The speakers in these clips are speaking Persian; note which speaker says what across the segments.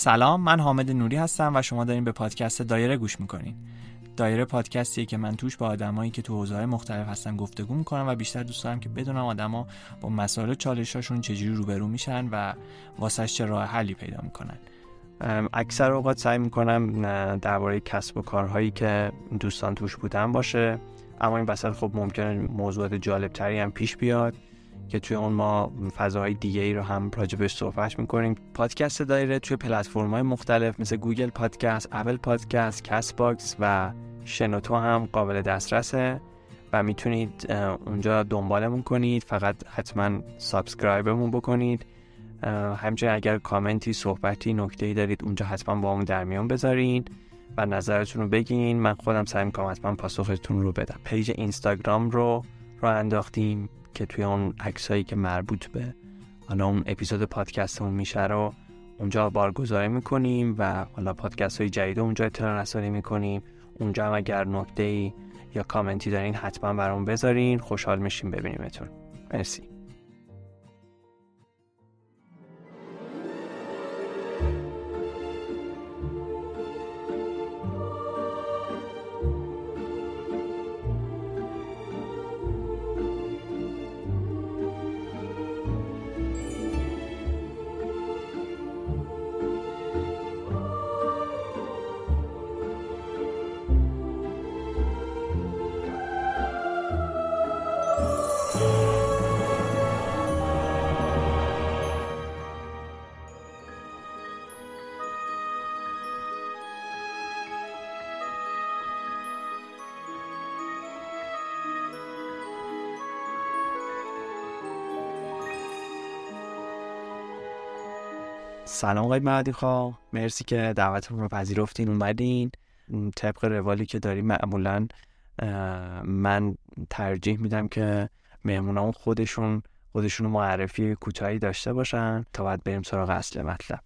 Speaker 1: سلام من حامد نوری هستم و شما دارین به پادکست دایره گوش می‌کنین. دایره پادکستیه که من توش با آدمایی که تو حوزه‌های مختلف هستن گفتگو می‌کنم و بیشتر دوست دارم که بدونم آدما با مسائل چالشاشون چجوری روبرو میشن و واسش چه راه حلی پیدا می‌کنن.
Speaker 2: اکثر اوقات سعی می‌کنم درباره کسب و کارهایی که دوستان توش بودن باشه اما این وسط خب ممکنه موضوعات جالب تری هم پیش بیاد. که توی اون ما فضاهای دیگه ای رو هم راجبش صحبت می‌کنیم. پادکست دایره توی پلتفرم های مختلف مثل گوگل پادکست، اپل پادکست، کست باکس و شنوتو هم قابل دسترسه و می‌تونید اونجا دنبالمون کنید. فقط حتما subscribe مون بکنید. همچنین اگر کامنتی صحبتی نکته ای دارید اونجا حتما با اون در میان بذارین و نظرتون رو بگین. من خودم سعی می‌کنم حتما پاسختون رو بدم. page اینستاگرام رو راه انداختیم. که توی اون عکسایی که مربوط به حالا اون اپیزود پادکستمون میشه رو اونجا بارگذاری می‌کنیم و حالا پادکست های جدید اونجا اطلاع رسانی می‌کنیم. اونجا هم اگر نکته یا کامنتی دارین حتما برام بذارین. خوشحال میشیم ببینیمتون. مرسی. سلام آقای مهدی خواه مرسی که دعوتمون رو پذیرفتین اومدین. طبق روالی که داریم معمولا من ترجیح میدم که مهمونامون خودشون خودشون معرفی کوتاهی داشته باشن تا بعد بریم سراغ اصل مطلب.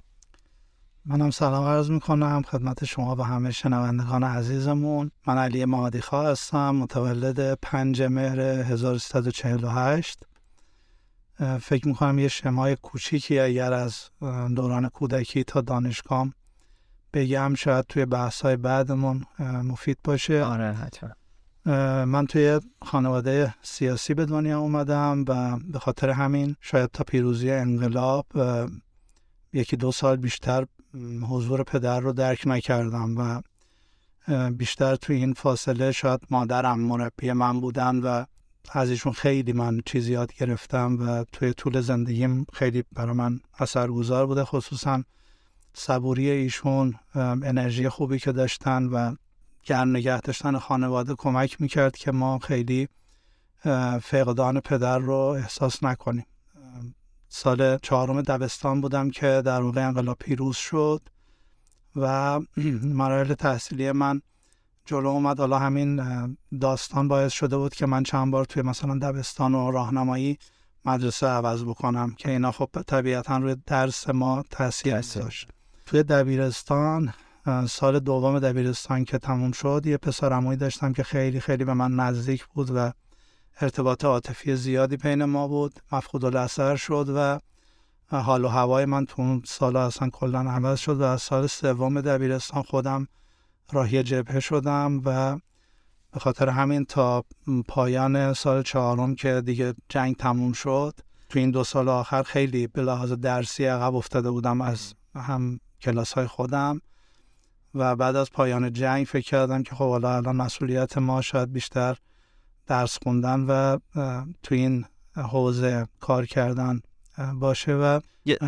Speaker 3: منم سلام عرض می‌کنم. خدمت شما و همه شنوندگان عزیزمون. من علی مهدی خواه هستم متولد 5 مهر 1348 فکر می‌کنم یه شمای کوچیکی اگر از دوران کودکی تا دانشگاه بگم شاید توی بحث های بعدمون مفید باشه.
Speaker 2: آره حتما.
Speaker 3: من توی خانواده سیاسی به دنیا اومدم و به خاطر همین شاید تا پیروزی انقلاب یکی دو سال بیشتر حضور پدر رو درک نکردم و بیشتر توی این فاصله شاید مادرم مربی من بودن و از ایشون خیلی من چیزی یاد گرفتم و توی طول زندگیم خیلی برای من اثرگذار بوده خصوصا صبوری ایشون انرژی خوبی که داشتن و گرم نگه داشتن خانواده کمک می‌کرد که ما خیلی فقدان پدر رو احساس نکنیم. سال چهارم دبستان بودم که در واقع انقلاب پیروز شد و مراحل تحصیلی من جلو اومد. حالا همین داستان باعث شده بود که من چند بار توی مثلا دبستان و راهنمایی مدرسه عوض بکنم که اینا خب طبیعتا روی درس ما تاثیر داشت. توی دبیرستان سال دوم دبیرستان که تموم شد یه پسرمویی داشتم که خیلی خیلی به من نزدیک بود و ارتباط عاطفی زیادی بین ما بود. مفقود الاثر شد و حال و هوای من تو اون سال اصلا کلا عوض شد و از سال سوم دبیرستان خودم راهی جبهه شدم و به خاطر همین تا پایان سال چهارم که دیگه جنگ تموم شد تو این دو سال آخر خیلی به لحاظ درسی عقب افتاده بودم از هم کلاس های خودم و بعد از پایان جنگ فکر کردم که خب حالا الان مسئولیت ما شاید بیشتر درس خوندن و تو این حوزه کار کردن باشه و
Speaker 2: یه,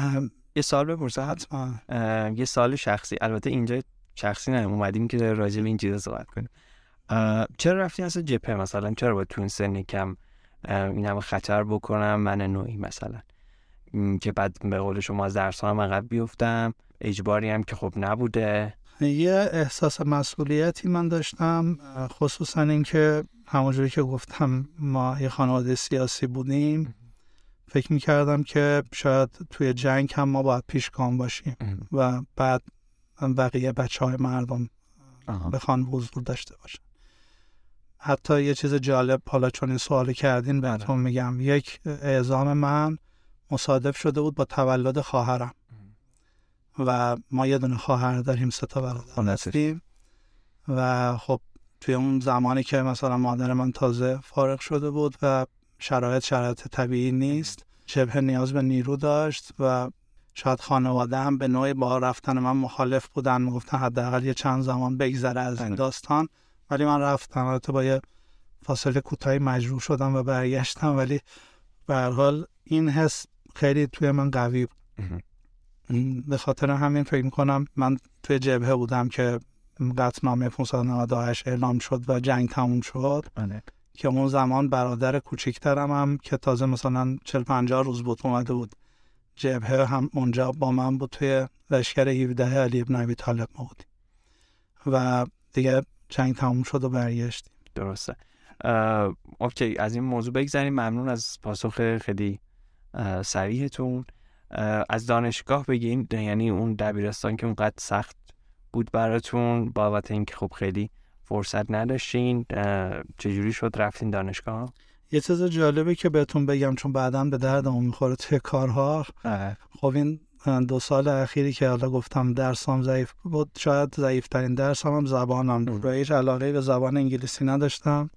Speaker 2: یه سال بپرسم. یه سال شخصی. البته اینجا شخصی نه اومدیم که راجع به این چیزا صحبت کنیم. چرا رفتی اصلا جپه مثلا؟ چرا باید تو این سن کم این همه خطر بکنم؟ من نوعی مثلا. که بعد به قول شما از درس هم عقب بیفتم. اجباری هم که خب نبوده.
Speaker 3: یه احساس مسئولیتی من داشتم خصوصا اینکه همونجوری که گفتم ما یه خانواده سیاسی بودیم. فکر می‌کردم که شاید توی جنگ هم ما باید پیشگام باشیم. و بعد بقیه بچه های مردم بخوان حضور داشته باشن. حتی یه چیز جالب حالا چون این سوال کردین بهتون میگم یک اعزام من مصادف شده بود با تولد خواهرم. و ما یه دونه خواهر داریم سه تا برادر هستیم. و خب توی اون زمانی که مثلا مادر من تازه فارغ شده بود و شرایط شرایط طبیعی نیست شبه نیاز به نیرو داشت و شاید خانواده هم به نوعی با رفتن من مخالف بودن می‌گفتن حداقل یه چند زمان بگذره از این بله. داستان. ولی من رفتم البته با یه فاصله کوتاهی مجروح شدم و برگشتم ولی به حال این حس خیلی توی من قوی بود. به خاطر همین فکر کنم من توی جبهه بودم که قطنامه 598 اعلام شد و جنگ تموم شد. بله. که اون زمان برادر کوچیکترم هم که تازه مثلا 40 50 روز بود اومده بود. جبهه هم اونجا با من بود توی لشکر 17 علی ابن ابی طالب ما بودیم و دیگه جنگ تموم شد و برگشتیم.
Speaker 2: درسته. اوکی از این موضوع بگذاریم ممنون از پاسخ خیلی سریحتون از دانشگاه بگین یعنی اون دبیرستان که اونقدر سخت بود براتون بابت اینکه خب خیلی فرصت نداشتین. چجوری شد رفتین دانشگاه؟
Speaker 3: یه چیز جالبه که بهتون بگم چون بعدم به دردمون می‌خوره توی کارها. خب این دو سال اخیری که حالا گفتم درسام ضعیف بود شاید ضعیف ترین درسام هم زبانم. بود هیچ علاقه به زبان انگلیسی نداشتم.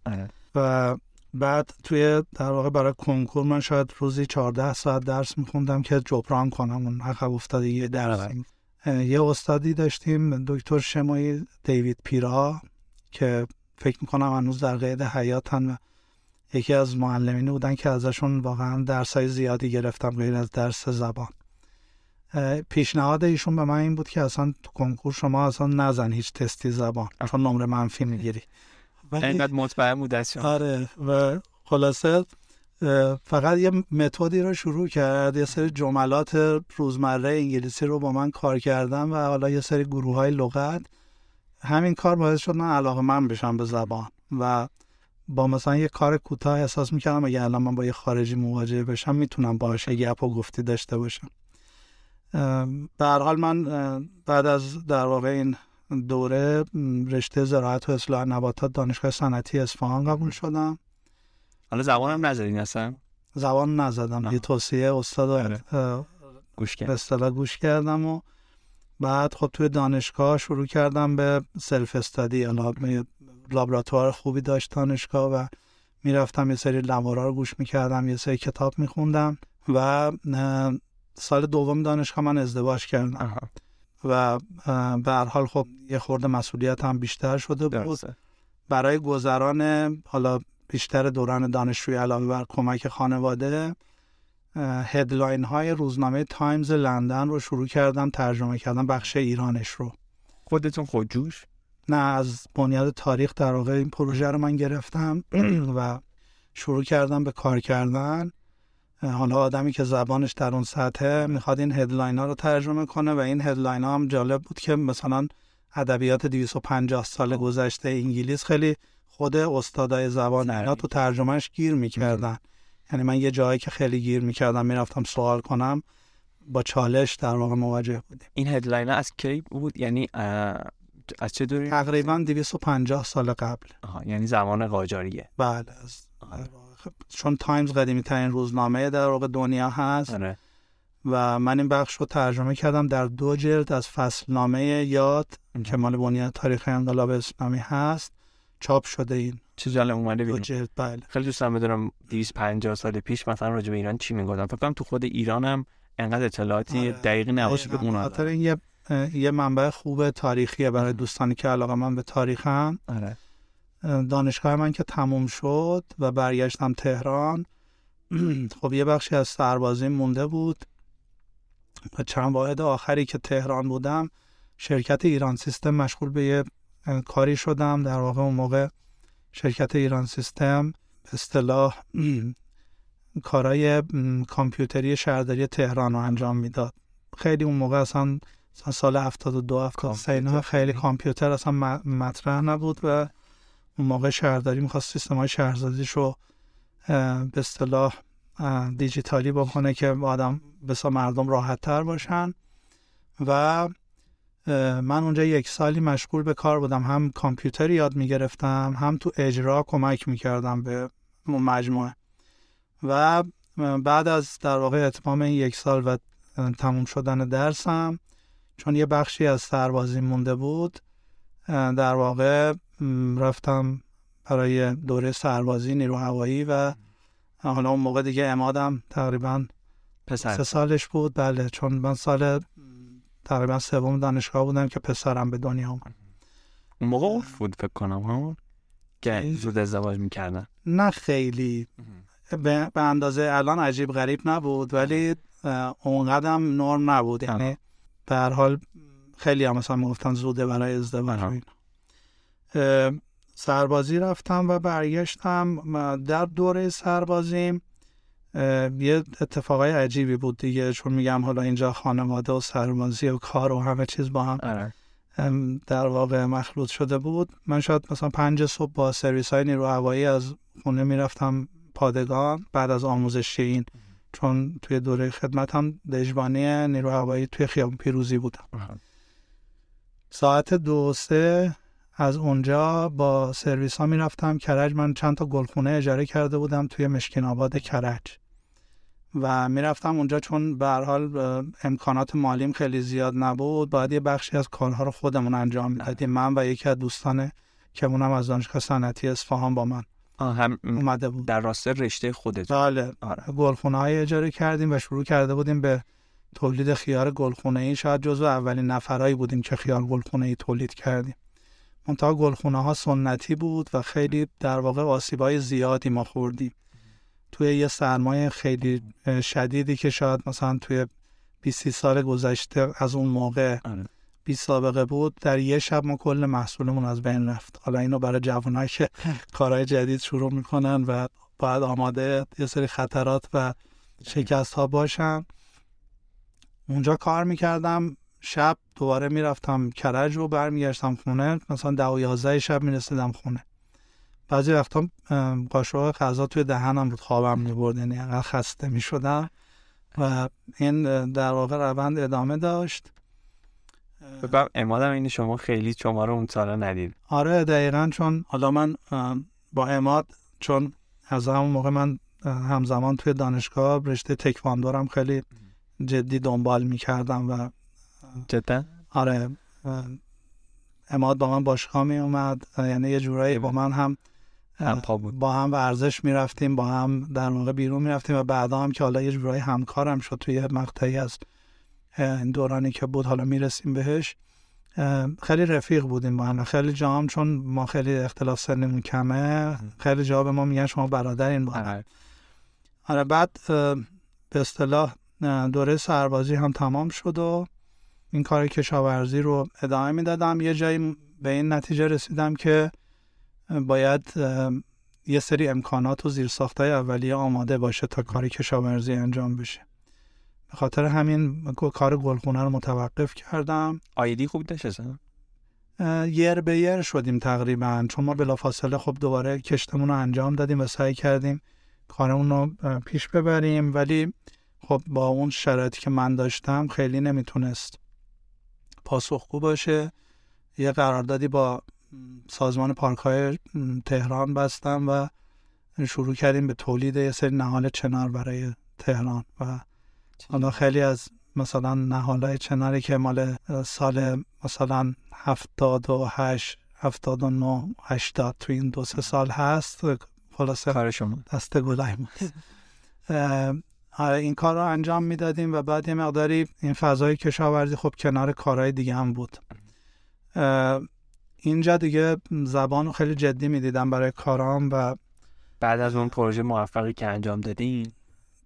Speaker 3: و بعد توی در واقع برای کنکور من شاید روزی 14 ساعت درس میخوندم که جبران کنم. اون عقب افتاده یه درس یه استادی داشتیم دکتر شمایی دیوید پیرا که فکر می‌کنم هنوز در قید حیاتن. و یکی از معلمینی بودن که ازشون واقعا درسای زیادی گرفتم غیر از درس زبان. پیشنهاد ایشون به من این بود که اصلا تو کنکور شما اصلا نزن هیچ تستی زبان چون نمره منفی می‌گیری.
Speaker 2: اینقدر مطمئن بود
Speaker 3: آره و خلاصه فقط یه متدی رو شروع کرد یه سری جملات روزمره انگلیسی رو با من کار کردم و حالا یه سری گروه های لغت. همین کار باعث شد من علاقه من بشم به زبان و با مثلا یه کار کوتاه احساس می‌کردم اگه الان من با یه خارجی مواجه بشم می‌تونم باهاش گپ و گفتی داشته باشم. به هر حال من بعد از در واقع این دوره رشته زراعت و اصلاح نباتات دانشگاه صنعتی اصفهان قبول شدم.
Speaker 2: حالا زبانم نزدین اصلا؟
Speaker 3: زبان نزدم. یه توصیه استاد آره.
Speaker 2: گوش کردم.
Speaker 3: گوش کردم و بعد خب توی دانشگاه شروع کردم به سلف استادی لابراتوار خوبی داشت دانشگاه و می‌رفتم یه سری لوارا رو گوش می‌کردم یه سری کتاب میخوندم و سال دوم دانشگاه من ازدواج کردم. و به هر حال خب یه خورده مسئولیت هم بیشتر شده بود. برای گذران حالا بیشتر دوران دانشجویی علاوه بر کمک خانواده headline های روزنامه تایمز لندن رو شروع کردم ترجمه کردم بخش ایرانش رو.
Speaker 2: خودتون خودجوش؟
Speaker 3: نه از بنیاد تاریخ در واقع این پروژه رو من گرفتم و شروع کردم به کار کردن. حالا آدمی که زبانش در اون سطحه می‌خواد این headline ها رو ترجمه کنه و این headline ها هم جالب بود که مثلا ادبیات 250 سال گذشته انگلیس خیلی خود استادای زبان اینا تو ترجمهش گیر می‌کردن. یعنی من یه جایی که خیلی گیر می‌کردم می‌رفتم سوال کنم با چالش در واقع مواجه بودیم.
Speaker 2: این headline از کی بود؟ یعنی از چه دوره‌ای؟
Speaker 3: تقریبا 250 سال قبل.
Speaker 2: آها یعنی زمان قاجاریه.
Speaker 3: بله از خب، چون تایمز قدیمی ترین روزنامه در واقع دنیا هست. آره. و من این بخش رو ترجمه کردم در دو جلد از فصلنامه یاد که مال بنیاد تاریخ انقلاب اسلامی هست. چاپ شده این.
Speaker 2: چه جالب اومده
Speaker 3: دو جلد بله.
Speaker 2: خیلی دوستم بدونم 250 سال پیش مثلا راجع به ایران چی می‌گفتم. فکر کنم تو خود ایرانم انقدر اطلاعاتی آره. دقیقی نباشه به اون
Speaker 3: خاطر یه یه منبع خوب تاریخیه برای دوستانی که علاقه من به تاریخم آره. دانشگاه من که تموم شد و برگشتم تهران. خب یه بخشی از سربازی مونده بود. و چند واحد آخری که تهران بودم شرکت ایران سیستم مشغول به یه کاری شدم. در واقع اون موقع شرکت ایران سیستم به اصطلاح کارای کامپیوتری شهرداری تهران رو انجام می‌داد. خیلی اون موقع اصلا سال 72 73 اینا خیلی کامپیوتر اصلا مطرح نبود و اون موقع شهرداری می‌خواست سیستم های شهرزادیش رو به اصطلاح دیجیتالی بکنه که آدم بسا مردم راحت تر باشن. و من اونجا یک سالی مشغول به کار بودم. هم کامپیوتر یاد می‌گرفتم هم تو اجرا کمک می‌کردم به مجموعه. و بعد از در واقع اتمام این یک سال و تموم شدن درسم چون یه بخشی از سربازی مونده بود در واقع رفتم برای دوره سربازی نیرو هوایی و حالا اون موقع دیگه امادم تقریبا
Speaker 2: پسر.
Speaker 3: سه سالش بود. بله چون من سال تقریبا سوم دانشگاه بودم که پسرم به دنیا اومد.
Speaker 2: اون موقع عرف بود فکر کنم ها؟ که زود ازدواج می‌کردن.
Speaker 3: نه خیلی. به, به اندازه الان عجیب غریب نبود ولی اونقدرم نرم نبود. یعنی به هر حال خیلی هم مثلا می‌گفتن زوده برای ازدواج سربازی رفتم و برگشتم. در دوره سربازیم. یه اتفاقای عجیبی بود دیگه چون میگم حالا اینجا خانواده و سربازی و کار و همه چیز با هم
Speaker 2: آره.
Speaker 3: در واقع مخلوط شده بود. من شاید مثلا پنج صبح با سرویس های نیرو هوایی از خونه می‌رفتم پادگان بعد از آموزش این. چون توی دوره خدمتم دژبانی نیرو هوایی توی خیابون پیروزی بودم. ساعت دو سه از اونجا با سرویس ها می‌رفتم کرج. من چند تا گلخونه اجاره کرده بودم توی مشکین آباد کرج. و می‌رفتم اونجا چون به حال امکانات مالیم خیلی زیاد نبود. باید یه بخشی از کارها رو خودمون انجام می‌دادیم. من و یکی از دوستان که اونم از دانشگاه صنعتی اصفهان با من.
Speaker 2: هم
Speaker 3: اومده بود.
Speaker 2: در راسته رشته خودت.
Speaker 3: بله.
Speaker 2: آره.
Speaker 3: گلخونه های اجاره کردیم و شروع کرده بودیم به تولید خیار گلخونه ای شاید جزو اولین نفرایی بودیم که خیار گلخونه ای تولید کردیم. منتها گلخونه ها سنتی بود و خیلی در واقع آسیب های زیادی ما خوردیم. توی یه سرمایه خیلی شدیدی که شاید مثلا توی 20 سال گذشته از اون موقع
Speaker 2: آره.
Speaker 3: 20 سابقه بود در یه شب ما کل محصولمون از بین رفت. حالا اینو برای جوانایی که کارهای جدید شروع می‌کنن و باید آماده یه سری خطرات و شکست ها باشن. اونجا کار می‌کردم شب دوباره می‌رفتم کرج و برمیگشتم خونه مثلا ده و یازده شب می‌رسیدم خونه. بعضی وقتا قاشق غذا توی دهنم بود خوابم می‌برد یعنی انقدر خسته می‌شدم. و این در واقع روند ادامه داشت.
Speaker 2: امادم این شما خیلی شما رو اون سالا ندید.
Speaker 3: آره دقیقا چون حالا من با اماد چون از همون موقع من همزمان توی دانشگاه رشته تکواندورم خیلی جدی دنبال می‌کردم و
Speaker 2: جدا؟
Speaker 3: آره اماد با من باشگاه می اومد یعنی یه جورایی با من هم
Speaker 2: هم بود.
Speaker 3: با هم ورزش می‌رفتیم با هم در واقع بیرون می‌رفتیم و بعدا هم که حالا یه جورایی همکارم شد توی مقطعی از دورانی که بود حالا می‌رسیم بهش. خیلی رفیق بودیم با هم. خیلی جام چون ما خیلی اختلاف سنمون کمه. خیلی جا به ما میگن شما برادرین با هم.
Speaker 2: آره.
Speaker 3: آره بعد به اصطلاح دوره سربازی هم تمام شد و این کار کشاورزی رو ادامه می‌دادم. یه جایی به این نتیجه رسیدم که باید یه سری امکانات و زیرساختهای اولیه آماده باشه تا کار کشاورزی انجام بشه. به خاطر همین کار گلخونه رو متوقف کردم.
Speaker 2: آیدی خوب داشت
Speaker 3: یر به یر شدیم تقریبا. چون ما بلافاصله خب دوباره کشتمون رو انجام دادیم و سعی کردیم کارمون رو پیش ببریم. ولی خب با اون شرایطی که من داشتم خیلی نمی‌تونست پاسخگو باشه. یه قراردادی با سازمان پارک های تهران بستم و شروع کردیم به تولید یه سری نهال چنار برای تهران و حالا خیلی از مثلا نهالای چناری که مال سال مثلا هفتاد و هشت هفتاد و نو هشتاد تو این دو سه سال هست خلاصه
Speaker 2: کار شما
Speaker 3: دست گلای آره، این کار رو انجام می‌دادیم و بعد یه مقداری این فضای کشاورزی خب کنار کارهای دیگه هم بود. اینجا دیگه زبان رو خیلی جدی می‌دیدم برای کارام و
Speaker 2: بعد از اون پروژه موفقی که انجام دادین؟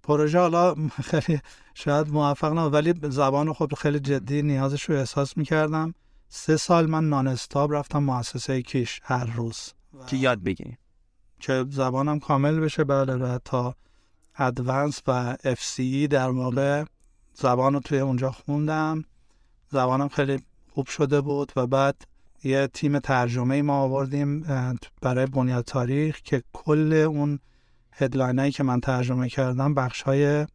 Speaker 3: پروژه حالا خیلی شاید موفق نبود ولی زبان خب خیلی جدی نیازش رو احساس می‌کردم. سه سال من نان استاب رفتم مؤسسه کیش هر روز.
Speaker 2: که یاد بگیریم
Speaker 3: که زبانم کامل بشه. بله و تا ادوانس و اف سی در واقع زبان رو توی اونجا خوندم. زبانم خیلی خوب شده بود و بعد یه تیم ترجمه ما آوردیم برای بنیاد تاریخ که کل اون هدلاین هایی که من ترجمه کردم بخش های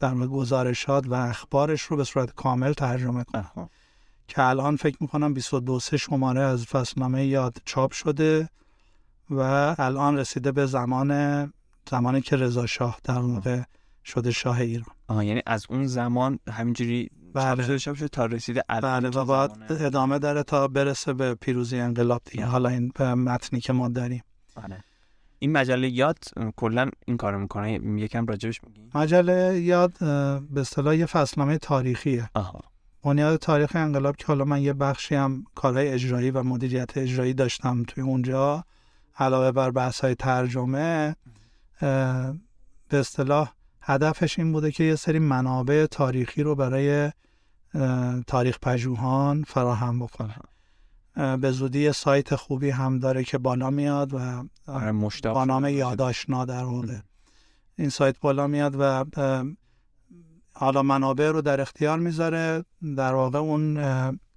Speaker 3: در واقع گزارشات و اخبارش رو به صورت کامل ترجمه کنم. که الان فکر می‌کنم 22 سه شماره از فصلنامه یاد چاپ شده و الان رسیده به زمان زمانی که رضا شاه در واقع شده شاه ایران.
Speaker 2: آه یعنی از اون زمان همینجوری بله. تا رسیده
Speaker 3: بله و باید ادامه داره تا برسه به پیروزی انقلاب دیگه. حالا این متنی که ما داریم.
Speaker 2: بله این مجله یاد کلا این کارو می‌کنه. یکم راجبش میگی؟
Speaker 3: مجله یاد به اصطلاح یه فصلنامه تاریخیه.
Speaker 2: آها.
Speaker 3: بنیاد تاریخ انقلاب که حالا من یه بخشی هم کارهای اجرایی و مدیریت اجرایی داشتم توی اونجا علاوه بر بحث های ترجمه به اصطلاح هدفش این بوده که یه سری منابع تاریخی رو برای تاریخ پژوهان فراهم بکنه. به زودی سایت خوبی هم داره که بالا میاد و
Speaker 2: آره،
Speaker 3: با نام یاداشنا در واقع این سایت بالا میاد و حالا منابع رو در اختیار می‌ذاره. در واقع اون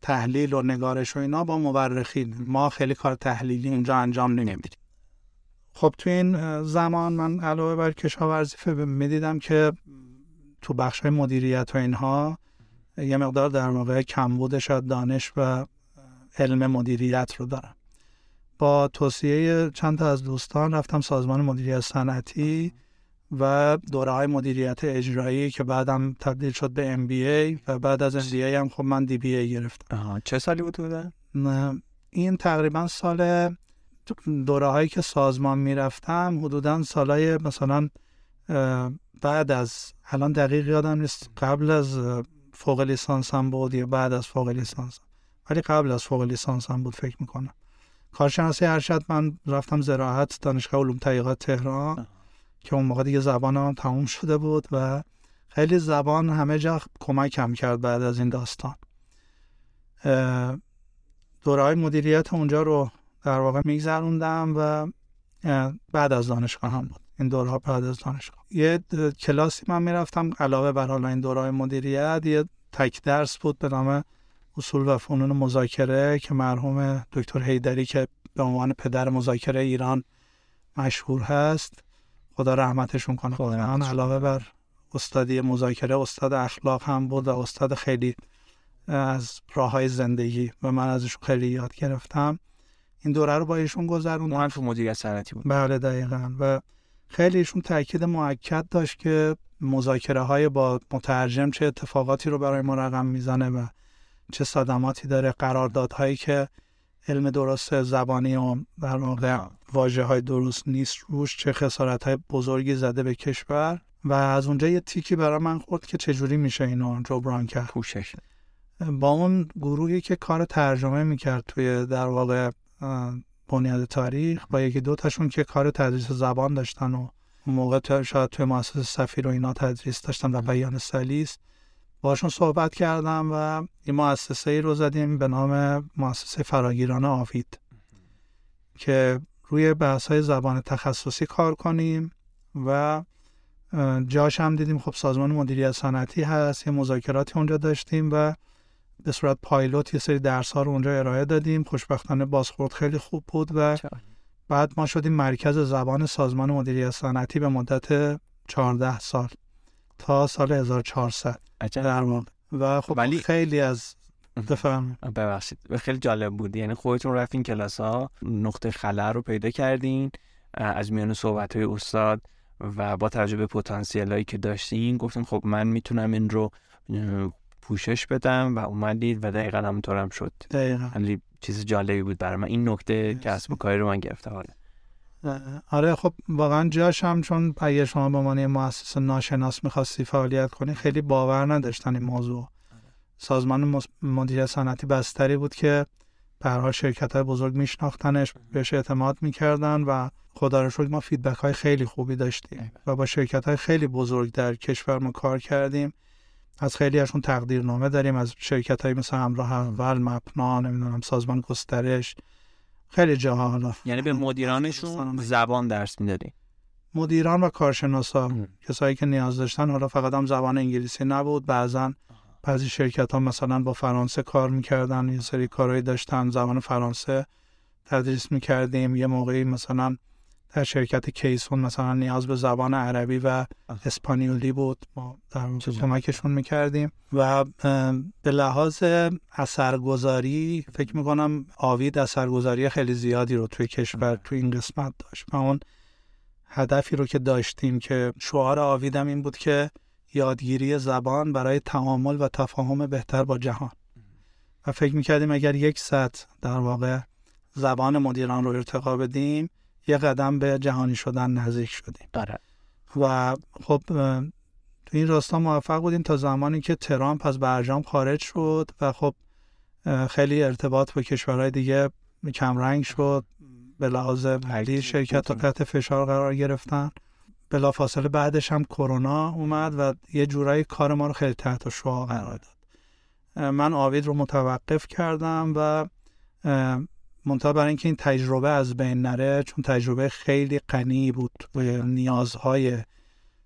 Speaker 3: تحلیل و نگارش و اینا با مورخین. ما خیلی کار تحلیلی اونجا انجام نمیدیم. خب تو این زمان من علاوه بر کشاورزی می‌دیدم که تو بخش های مدیریت و اینها یه مقدار در واقع کمبود شاید دانش و علم مدیریت رو دارم. با توصیه چند تا از دوستان رفتم سازمان مدیریت صنعتی و دوره های مدیریت اجرایی که بعدم تبدیل شد به MBA و بعد از MBA هم خب من DBA گرفتم.
Speaker 2: چه سالی بود بوده؟
Speaker 3: این تقریبا سال دوره هایی که سازمان می‌رفتم حدودا سالای مثلا بعد از الان دقیق یادم نیست قبل از فوق لیسانس هم بود یا بعد از فوق لیسانس ولی قبل از فوق لیسانس هم بود فکر می‌کنم. کارشناسی ارشد من رفتم زراعت دانشگاه علوم تحقیقات تهران که اون موقع دیگه زبان هم تموم شده بود و خیلی زبان همه جا کمکم کرد بعد از این داستان. دوره های مدیریت اونجا رو در واقع میگذروندم و بعد از دانشگاه هم بود. این دوره ها بعد از دانشگاه. یه کلاسی من می‌رفتم علاوه بر حالا این دوره های مدیریت یه تک درس بود به نام اصول و فنون مذاکره که مرحوم دکتر هیدری که به عنوان پدر مذاکره ایران مشهور هست. خدا رحمتشون کنه. خدا علاوه بر استادی مذاکره استاد اخلاق هم بود و استاد خیلی از راه های زندگی و من ازشون خیلی یاد گرفتم. این دوره رو با ایشون گذروندم.
Speaker 2: مهندس مدیریت صنعتی بود.
Speaker 3: بله دقیقا. و خیلی ایشون تاکید موکد داشت که مذاکره های با مترجم چه اتفاقاتی رو برای ما رقم می‌زنه و چه صدماتی داره قراردادهایی که علم درست زبانی و در واقع واجه های درست نیست روش چه خسارت های بزرگی زده به کشور. و از اونجا یه تیکی برای من خورد که چجوری میشه اینو جبران کرد.
Speaker 2: پوشش.
Speaker 3: با اون گروهی که کار ترجمه می‌کرد توی در واقع بنیاد تاریخ با یکی دو تاشون که کار تدریس زبان داشتن و موقع شاید توی مؤسسه سفیر و اینا تدریس داشتن و بیان سلیس باشون صحبت کردم و این مؤسسه ای رو زدیم به نام مؤسسه فراگیران آفید که روی بحث های زبان تخصصی کار کنیم و جاش هم دیدیم خب سازمان مدیریت صنعتی هست یه مذاکراتی اونجا داشتیم و به صورت پایلوت یه سری درس ها رو اونجا ارائه دادیم. خوشبختانه بازخورد خیلی خوب بود و بعد ما شدیم مرکز زبان سازمان مدیریت صنعتی به مدت 14 سال. تا سال 1400 در واقع و خب ولی... خیلی از بفهم
Speaker 2: ببخشید. خیلی جالب بود. یعنی خودتون رفتین کلاس ها نقطه خلا رو پیدا کردین از میان صحبت های استاد و با توجه به پتانسیل هایی که داشتین گفتم خب من می‌تونم این رو پوشش بدم و اومدید و دقیقا همونطورم شد.
Speaker 3: دقیقا.
Speaker 2: چیز جالبی بود برای من. این نکته کسب و کاری رو من گرفته حالا
Speaker 3: آره خب واقعا جاش هم چون اگه شما به عنوان مؤسسه ناشناس می‌خواستی فعالیت کنی خیلی باور نداشتن این موضوع. سازمان مدیریت صنعتی بستری بود که به شرکت های بزرگ میشناختنش بهش اعتماد می‌کردن و خدا رو شکر ما فیدبک های خیلی خوبی داشتیم و با شرکت های خیلی بزرگ در کشور ما کار کردیم. از خیلی هاشون تقدیرنامه داریم از شرکت های مثل همراه اول مپنا نمی‌دونم سازمان گسترش خیلی جاها حالا.
Speaker 2: یعنی به مدیرانشون زبان درس می‌دادی؟
Speaker 3: مدیران و کارشناسا کسایی که نیاز داشتن حالا فقط هم زبان انگلیسی نبود بعضا بعضی شرکت ها مثلا با فرانسه کار می‌کردن یه سری کارهایی داشتن زبان فرانسه تدریس می‌کردیم یه موقعی مثلا در شرکت کیسون مثلا نیاز به زبان عربی و اسپانیولی بود. ما در کمکشون می‌کردیم. و به لحاظ اثرگذاری فکر می‌کنم آوید اثرگذاری خیلی زیادی رو توی کشور توی این قسمت داشت. و اون هدفی رو که داشتیم که شعار آویدم این بود که یادگیری زبان برای تعامل و تفاهم بهتر با جهان. و فکر می‌کردیم اگر یک سطح در واقع زبان مدیران رو ارتقا بدیم یه قدم به جهانی شدن نزدیک شدیم.
Speaker 2: داره
Speaker 3: و خب تو این راستا موفق بودیم تا زمانی که ترامپ از برجام خارج شد و خب خیلی ارتباط با کشورهای دیگه کمرنگ شد. به لحاظ ملی شرکت تا تحت فشار قرار گرفتن. بلا فاصله بعدش هم کرونا اومد و یه جورایی کار ما رو خیلی تحت شعا قرار داد. من آوید رو متوقف کردم و منتها برای اینکه این تجربه از بین نره چون تجربه خیلی غنی بود و نیازهای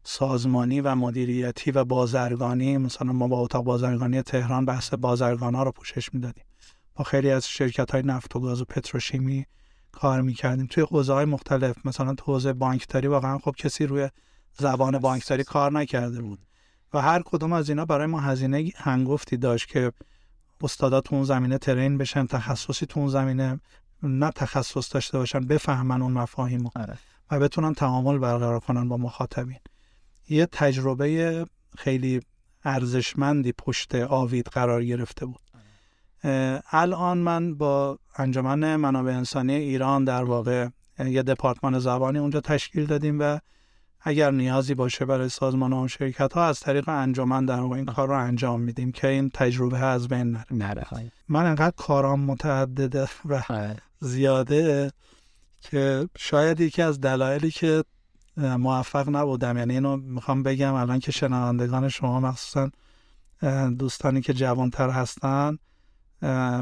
Speaker 3: سازمانی و مدیریتی و بازرگانی مثلا ما با اتاق بازرگانی تهران بحث بازرگان ها رو پوشش می‌دادیم. با خیلی از شرکت های نفت و گاز و پتروشیمی کار می‌کردیم. توی حوزه های مختلف مثلا تو حوزه بانکداری واقعا خب کسی روی زبان بانکداری کار نکرده بود. و هر کدوم از اینا برای ما هزینه هنگفتی داشت که استادا تو اون زمینه ترین بشن تخصصی تو اون زمینه نه تخصص داشته باشن بفهمن اون مفاهیم
Speaker 2: آره.
Speaker 3: و بتونن تعامل برقرار کنن با مخاطبین. یه تجربه خیلی ارزشمندی پشت آوید قرار گرفته بود. الان من با انجمن منابع انسانی ایران در واقع یه دپارتمان زبانی اونجا تشکیل دادیم و اگر نیازی باشه برای سازمان و شرکت ها از طریق انجمن در واقع این کار رو انجام میدیم که این تجربه از بین
Speaker 2: نره.
Speaker 3: من انقدر کارام متعدده و زیاده که شاید یکی از دلایلی که موفق نبودم یعنی اینو می‌خوام بگم الان که شنوندگان شما مخصوصا دوستانی که جوانتر هستن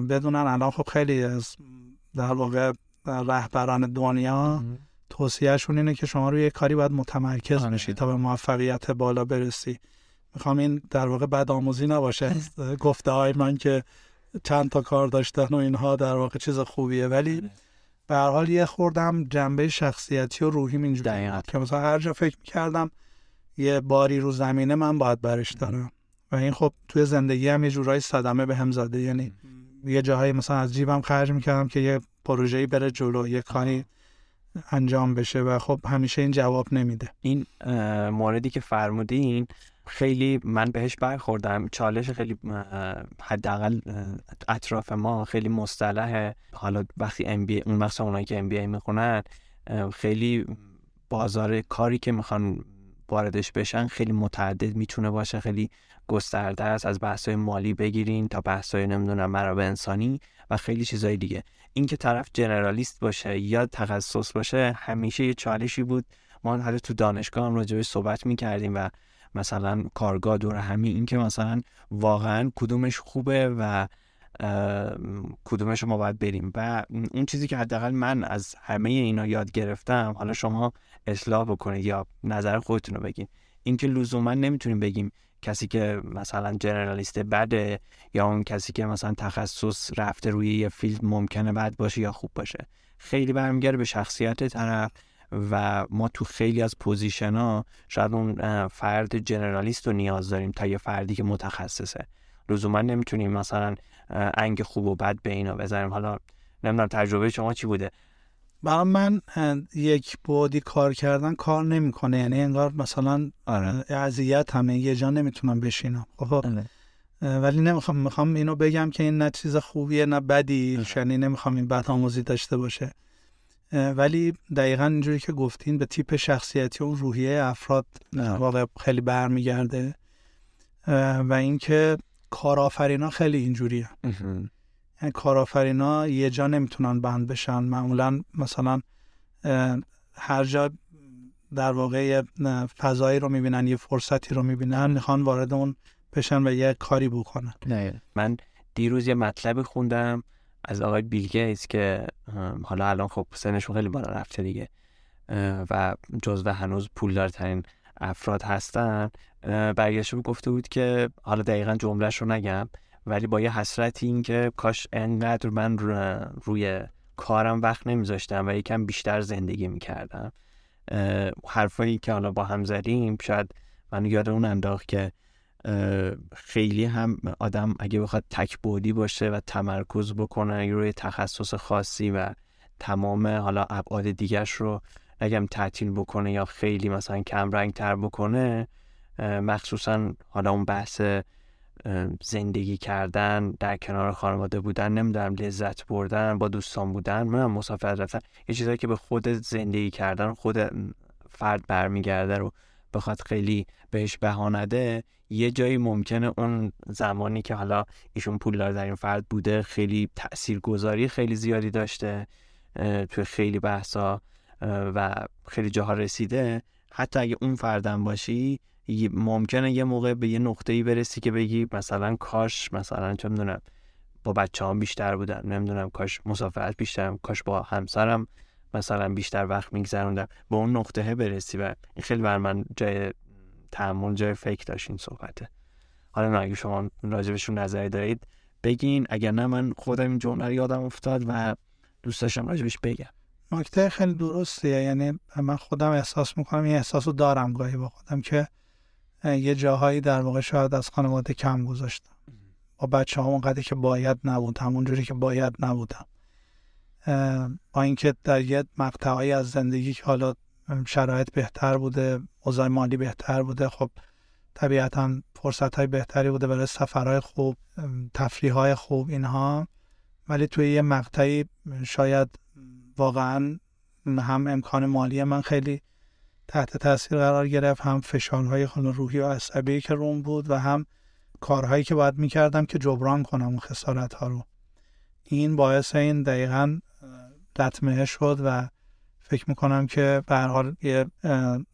Speaker 3: بدونن الان خب خیلی از در واقع رهبران دنیا توصیهشون اینه که شما روی یک کاری باید متمرکز آره. بشی تا به موفقیت بالا برسی. می‌خوام این در واقع بد آموزی نباشه. گفته های من که چند تا کار داشتن و اینها در واقع چیز خوبیه. ولی آره. به هر حال یه خوردم جنبه شخصیتی و روحیم اینجوری که مثلا هر جا فکر می‌کردم یه باری رو زمینه من باید برش دارم. و این خب توی زندگی هم یه جورایی صدمه به هم زده. یعنی یه جاهایی مثلا از جیبم خرج می‌کردم که یه پروژه‌ای بره جلو یه کاری انجام بشه و خب همیشه این جواب نمیده.
Speaker 2: این موردی که فرمودین خیلی من بهش برخوردم. چالش خیلی حداقل اطراف ما خیلی مصطلحه حالا وقتی ام بی اون مثلا اونایی که ام بی می‌خونن خیلی بازار کاری که می‌خوان واردش بشن خیلی متعدد می‌تونه باشه خیلی گسترده است از بحث مالی بگیرین تا بحث های نمی‌دونم منابع انسانی و خیلی چیزای دیگه. اینکه طرف جنرالیست باشه یا تخصص باشه همیشه یه چالشی بود. ما حتی تو دانشگاه هم راجبش صحبت می‌کردیم و مثلا کارگاه دور همین اینکه مثلا واقعا کدومش خوبه و کدومش ما باید بریم. و اون چیزی که حداقل من از همه اینا یاد گرفتم حالا شما اصلاح بکنید یا نظر خودتون رو بگین. اینکه لزوما نمی‌تونیم بگیم کسی که مثلا generalist بده یا اون کسی که مثلا تخصص رفته روی یه field ممکنه بد باشه یا خوب باشه. خیلی برمیگرده به شخصیت طرف و ما تو خیلی از position ها شاید اون فرد generalist رو نیاز داریم تا یه فردی که متخصصه. لزوما نمی‌تونیم مثلا انگ خوب و بد به اینا بذاریم. حالا نمی‌دونم تجربه شما چی بوده؟
Speaker 3: برای من یک بودی کار کردن کار نمی‌کنه. یعنی انگار مثلا آره. اذیت همه یه جا نمی‌تونم بشینم. خب آره. ولی نمی‌خوام می‌خوام اینو بگم که این نه چیز خوبیه نه بدی. یعنی نمی‌خوام این بد آموزی داشته باشه. ولی دقیقا اینجوری که گفتین به تیپ شخصیتی و روحیه افراد واقع خیلی برمیگرده. و اینکه کارآفرینا خیلی اینجوریه. یعنی کارآفرینا یه جا نمی‌تونن بند بشن. معمولا مثلا هر جا در واقع فضایی رو می‌بینن یه فرصتی رو می‌بینن می‌خوان وارد اون بشن و یه کاری بکنن.
Speaker 2: نه. من دیروز یه مطلب خوندم از آقای بیل گیتس که حالا الان خب سنشون خیلی بالا رفته دیگه و جزو هنوز پولدارترین افراد هستن برگشته گفته بود که حالا دقیقا جملهش رو نگم ولی با یه حسرتی این که کاش انقدر من روی کارم وقت نمیذاشتم و یکم بیشتر زندگی می‌کردم. حرفایی که حالا با هم زدیم شاید من یاد اون انداخت که خیلی هم آدم اگه بخواد تک بودی باشه و تمرکز بکنه روی تخصص خاصی و تمام حالا ابعاد دیگرش رو اگم تعطیل بکنه یا خیلی مثلا کم رنگ تر بکنه مخصوصا حالا اون بحث زندگی کردن در کنار خانواده بودن نمی‌دونم لذت بردن با دوستان بودن من مسافرت رفتن یه چیزایی که به خود زندگی کردن خود فرد برمیگرده رو بخواد خیلی بهش بها نده یه جایی ممکنه اون زمانی که حالا ایشون پولدار در این فرد بوده خیلی تاثیرگذاری خیلی زیادی داشته توی خیلی بحثا. و خیلی جاها رسیده. حتی اگه اون فردم باشی ممکنه یه موقع به یه نقطه ای برسی که بگی مثلا کاش مثلا چه می‌دونم با بچه هم بیشتر بودم نمی‌دونم کاش مسافرت بیشترم کاش با همسرم مثلا بیشتر وقت میگذروندم. به اون نقطه برسی و خیلی بر من جای تحمل جای فکر داشت این صحبته. حالا نه اگه شما راجبشون نظری دارید بگین. اگر نه من خودم این جمله یادم افتاد و دوست داشتم راجبش بگم.
Speaker 3: نکته خیلی درستیه. یعنی من خودم احساس می‌کنم این احساس رو دارم گاهی با خودم که یه جاهایی در واقع شاید از خانواده کم گذاشتم. با بچه ها اونقدر که باید نبود همونجوری که باید نبودم. با اینکه در یه مقطعی از زندگی که حالا شرایط بهتر بوده اوضاع مالی بهتر بوده خب طبیعتا فرصت های بهتری بوده برای سفرهای خوب تفریح های خوب اینها. ولی توی یه مقطعی شاید واقعا هم امکان مالی من خیلی تحت تاثیر قرار گرفت هم فشارهای روحی و عصبی که روم بود و هم کارهایی که باید می‌کردم که جبران کنم اون خسارت ها رو. این باعث این دقیقا لطمه شد و فکر می‌کنم که به حال یه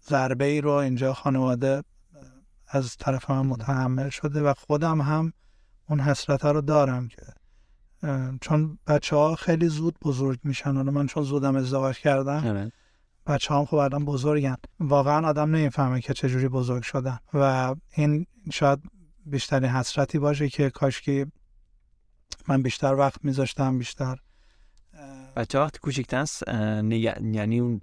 Speaker 3: ضربه ای رو اینجا خانواده از طرف من متحمل شده و خودم هم اون حسرت رو دارم که چون بچه ها خیلی زود بزرگ میشن. و من چون زودم ازدواج کردم آره. بچه هم خب الان بزرگن. واقعا آدم نمی‌فهمه که چجوری بزرگ شدن. و این شاید بیشترین حسرتی باشه که کاشکی من بیشتر وقت میذاشتم بیشتر
Speaker 2: بچه وقتی کوچیکتن یعنی اون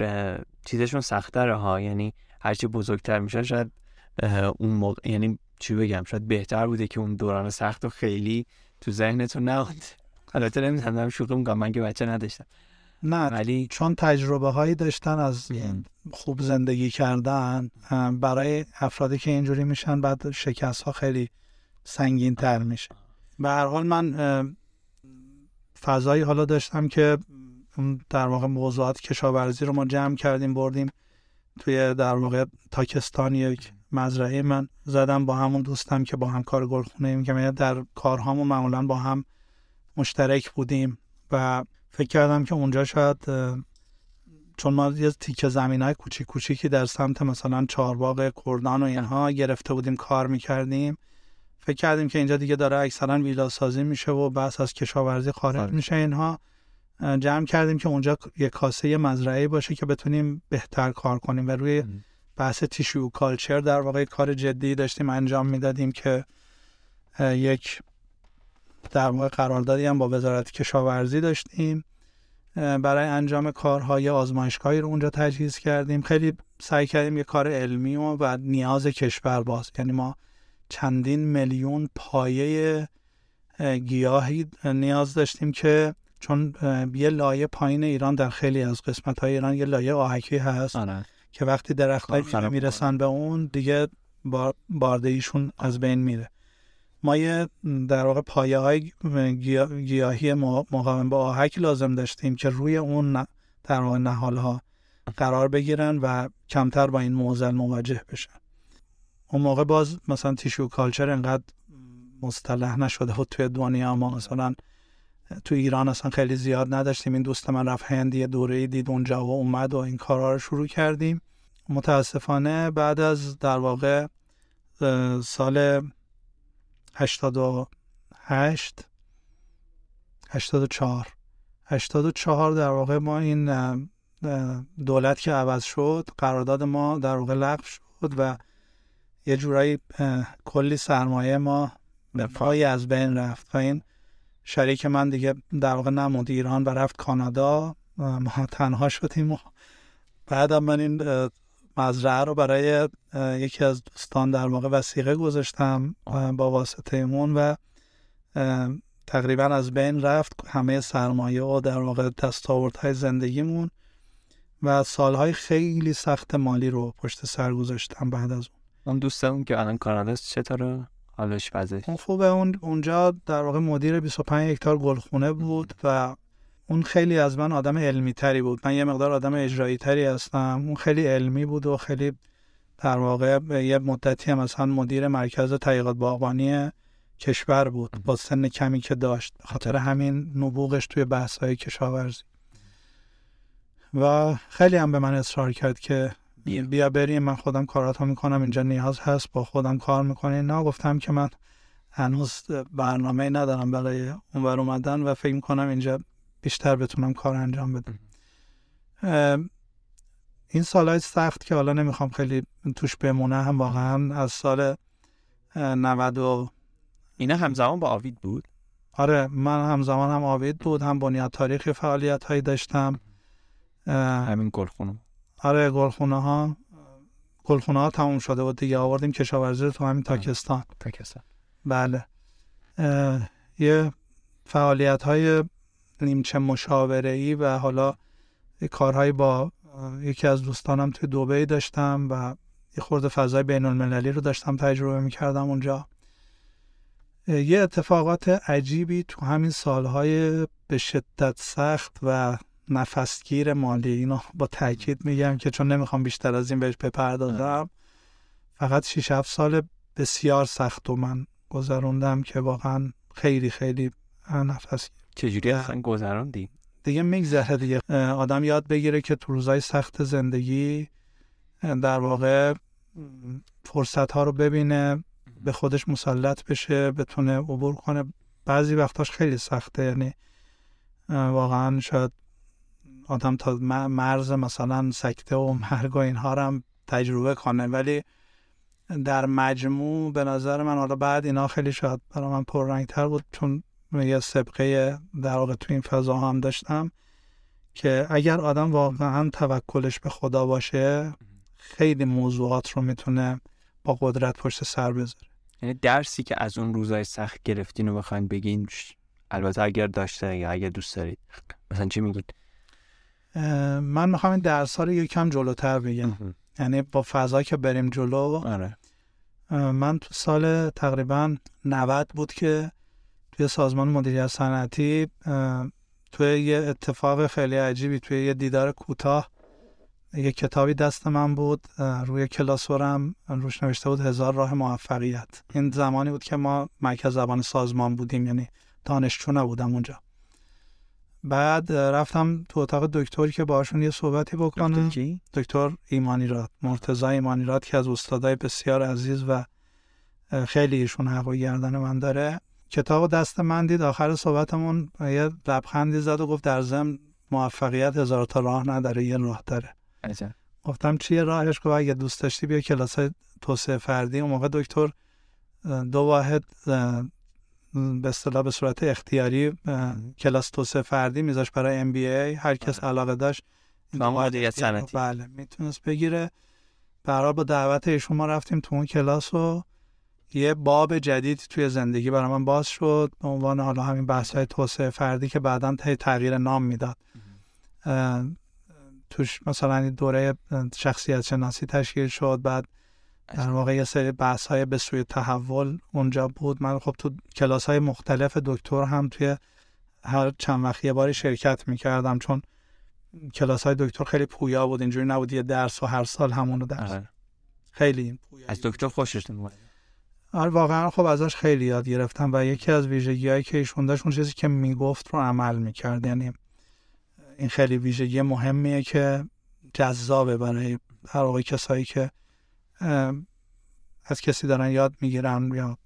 Speaker 2: چیزشون سختره ها. یعنی هرچی بزرگتر میشن شاید اون موقع یعنی چی بگم؟ شاید بهتر بوده که اون دوران سخت و خیلی تو ذهنتون نبود البته نمی‌تونم شوخی می‌کنم من که بچه نداشتم.
Speaker 3: نه ولی چون تجربه هایی داشتن از خوب زندگی کردن برای افرادی که اینجوری میشن بعد شکست ها خیلی سنگین تر میشه. به هر حال من فضایی حالا داشتم که در واقع موضوعات کشاورزی رو ما جمع کردیم بردیم توی در واقع تاکستان یک مزرعه من زدم با همون دوستم که با هم کار گلخونه که یعنی در کارهامون معمولا با هم مشترک بودیم و فکر کردم که اونجا شاید چون ما یه تیکه زمین های کوچیک کوچیکی در سمت مثلا چارباغ کردان و اینها گرفته بودیم کار می‌کردیم. فکر کردیم که اینجا دیگه داره اکثرا ویلا سازی میشه و بس از کشاورزی خارج آره. میشه اینها. جمع کردیم که اونجا یه کاسه مزرعه باشه که بتونیم بهتر کار کنیم و روی بحث تیشو کالچر در واقع کار جدی داشتیم انجام می‌دادیم که یک در واقع قراردادی هم با وزارت کشاورزی داشتیم برای انجام کارهای آزمایشگاهی رو اونجا تجهیز کردیم. خیلی سعی کردیم یه کار علمی و, و نیاز کشور باز. یعنی ما چندین میلیون پایه گیاهی نیاز داشتیم که چون یه لایه پایین ایران در خیلی از قسمت های ایران یه لایه آهکی هست آره. که وقتی درخت های می‌رسن به اون دیگه باردهیشون از بین میره. ما یه در واقع پایه های گیاهی مقاوم به آهک لازم داشتیم که روی اون در واقع نهال ها قرار بگیرن و کمتر با این موزل مواجه بشن. اون موقع باز مثلا تیشو کالچر انقدر مصطلح نشده بود توی دنیا. ما مثلا تو ایران اصلا خیلی زیاد نداشتیم. این دوست من رفت هندی دوره دید اونجا و اومد و این کارا رو شروع کردیم. متاسفانه بعد از در واقع سال 88 84 84 در واقع ما این دولت که عوض شد قرارداد ما در واقع لغو شد و یه جورایی کلی سرمایه ما به پای از بین رفت. و این شریک من دیگه در واقع نمود. ایران و رفت کانادا. ما تنها شدیم و بعدم من این مزرعه رو برای یکی از دوستان در واقع وسیقه گذاشتم با واسطه اون و تقریبا از بین رفت همه سرمایه و در واقع دستاوردهای زندگیمون و سالهای خیلی سخت مالی رو پشت سر گذاشتم بعد از اون.
Speaker 2: اون دوستمون که الان کاناداست چطوره؟ حالش وضعش؟
Speaker 3: اون خوبه اون اونجا در واقع مدیر 25 هکتار گلخونه بود و اون خیلی از من آدم علمی تری بود. من یه مقدار آدم اجرایی تری هستم. اون خیلی علمی بود و خیلی در واقع یه مدتی هم مثلا مدیر مرکز تحقیقات باغبانی کشور بود. با سن کمی که داشت. خاطر همین نبوغش توی بحث های کشاورزی. و خیلی هم به من اصرار کرد که بیا بریم. من خودم کاراتو می‌کنم. اینجا نیاز هست. با خودم کار می‌کنی. نه گفتم که من هنوز برنامه ندارم برای اونور اومدن و فکر می‌کنم اینجا بیشتر بتونم کار انجام بدم. این سالهای سخت که حالا نمی‌خوام خیلی توش بمونه هم واقعا از سال 90 و
Speaker 2: اینا همزمان با آوید بود؟
Speaker 3: آره من همزمان هم آوید بود هم بنیاد تاریخی فعالیت هایی داشتم
Speaker 2: همین گلخونه.
Speaker 3: آره گلخونه ها گلخونه ها تموم شده بود دیگه آوردیم کشاورزی رو تو همین تاکستان.
Speaker 2: تاکستان.
Speaker 3: بله. یه فعالیت های نیمچه مشاوره ای و حالا کارهایی با یکی از دوستانم توی دوبهی داشتم و یه خورده فضای بین المللی رو داشتم تجربه می‌کردم اونجا. یه اتفاقات عجیبی تو همین سالهای به شدت سخت و نفسگیر مالی اینو با تاکید میگم که چون نمی‌خوام بیشتر از این بهش بپردازم. فقط 6 7 سال بسیار سخت و من گذروندم که واقعا خیلی خیلی نفس
Speaker 2: چجوری اصلا گذروندی
Speaker 3: دیگه میگذره دیگه آدم یاد بگیره که تو روزای سخت زندگی در واقع فرصت ها رو ببینه به خودش مسلط بشه بتونه عبور کنه. بعضی وقتاش خیلی سخته یعنی واقعا شاید آدم تا مرز مثلا سکته و مرگ و اینها رو هم تجربه کنه. ولی در مجموع به نظر من حالا بعد اینا خیلی شاید برای من پررنگتر بود چون یه سبقه در واقع تو این فضا هم داشتم که اگر آدم واقعا توکلش به خدا باشه خیلی موضوعات رو می‌تونه با قدرت پشت سر بذاره.
Speaker 2: یعنی درسی که از اون روزای سخت گرفتین رو بخواین بگین البته اگر داشته یا اگر دوست دارید. مثلا چی میگید
Speaker 3: من می‌خوام این درس ها رو یکم جلوتر بگم. یعنی با فضا که بریم جلو
Speaker 2: آره.
Speaker 3: من تو سال تقریبا 90 بود که توی سازمان مدیریت صنعتی توی یه اتفاق خیلی عجیبی توی یه دیدار کوتاه یه کتابی دست من بود روی کلاسورم روش نوشته بود هزار راه موفقیت. این زمانی بود که ما مرکز زبان سازمان بودیم یعنی دانشجو نبودم اونجا. بعد رفتم تو اتاق دکتری که باشون یه صحبتی بکنم. دکتر ایمانی راد مرتضی ایمانی راد که از استادای بسیار عزیز و خیلی ایشون حق و گردن من داره. کتاب دست من دید. آخر صحبتمون یه لبخندی زد و گفت در ضمن موفقیت هزار تا راه نداره یه راه داره. گفتم چیه راهش؟ گفت اگه دوست داشتی بیا کلاس توسعه فردی. اون موقع دکتر دو واحد به اصطلاح به صورت اختیاری کلاس توسعه فردی میذاش برای ام بی ای هر کس آره. علاقه داشت بله می‌تونست بگیره. برای با دعوت ایشون ما رفتیم تو اون کلاس و یه باب جدید توی زندگی برای من باز شد به عنوان حالا همین بحث های توسعه فردی که بعدا تغییر نام می‌داد. توش مثلا دوره شخصیت شناسی تشکیل شد بعد در واقع یه سری بحث های به سوی تحول اونجا بود. من خب تو کلاس های مختلف دکتر هم توی هر چند وقت یه باری شرکت می‌کردم چون کلاس های دکتر خیلی پویا بود. اینجوری نبود یه درس و هر سال همونو درس. آره. خیلی پویا
Speaker 2: از دکتر خوشش نمیاد
Speaker 3: واقعا خب ازش خیلی یاد گرفتم و یکی از ویژگی هایی که ایشون داشت اون چیزی که می‌گفت رو عمل می‌کرد. یعنی این خیلی ویژگی مهمیه که جذابه برای هر واقع کسایی که از کسی دارن یاد می‌گیرن یا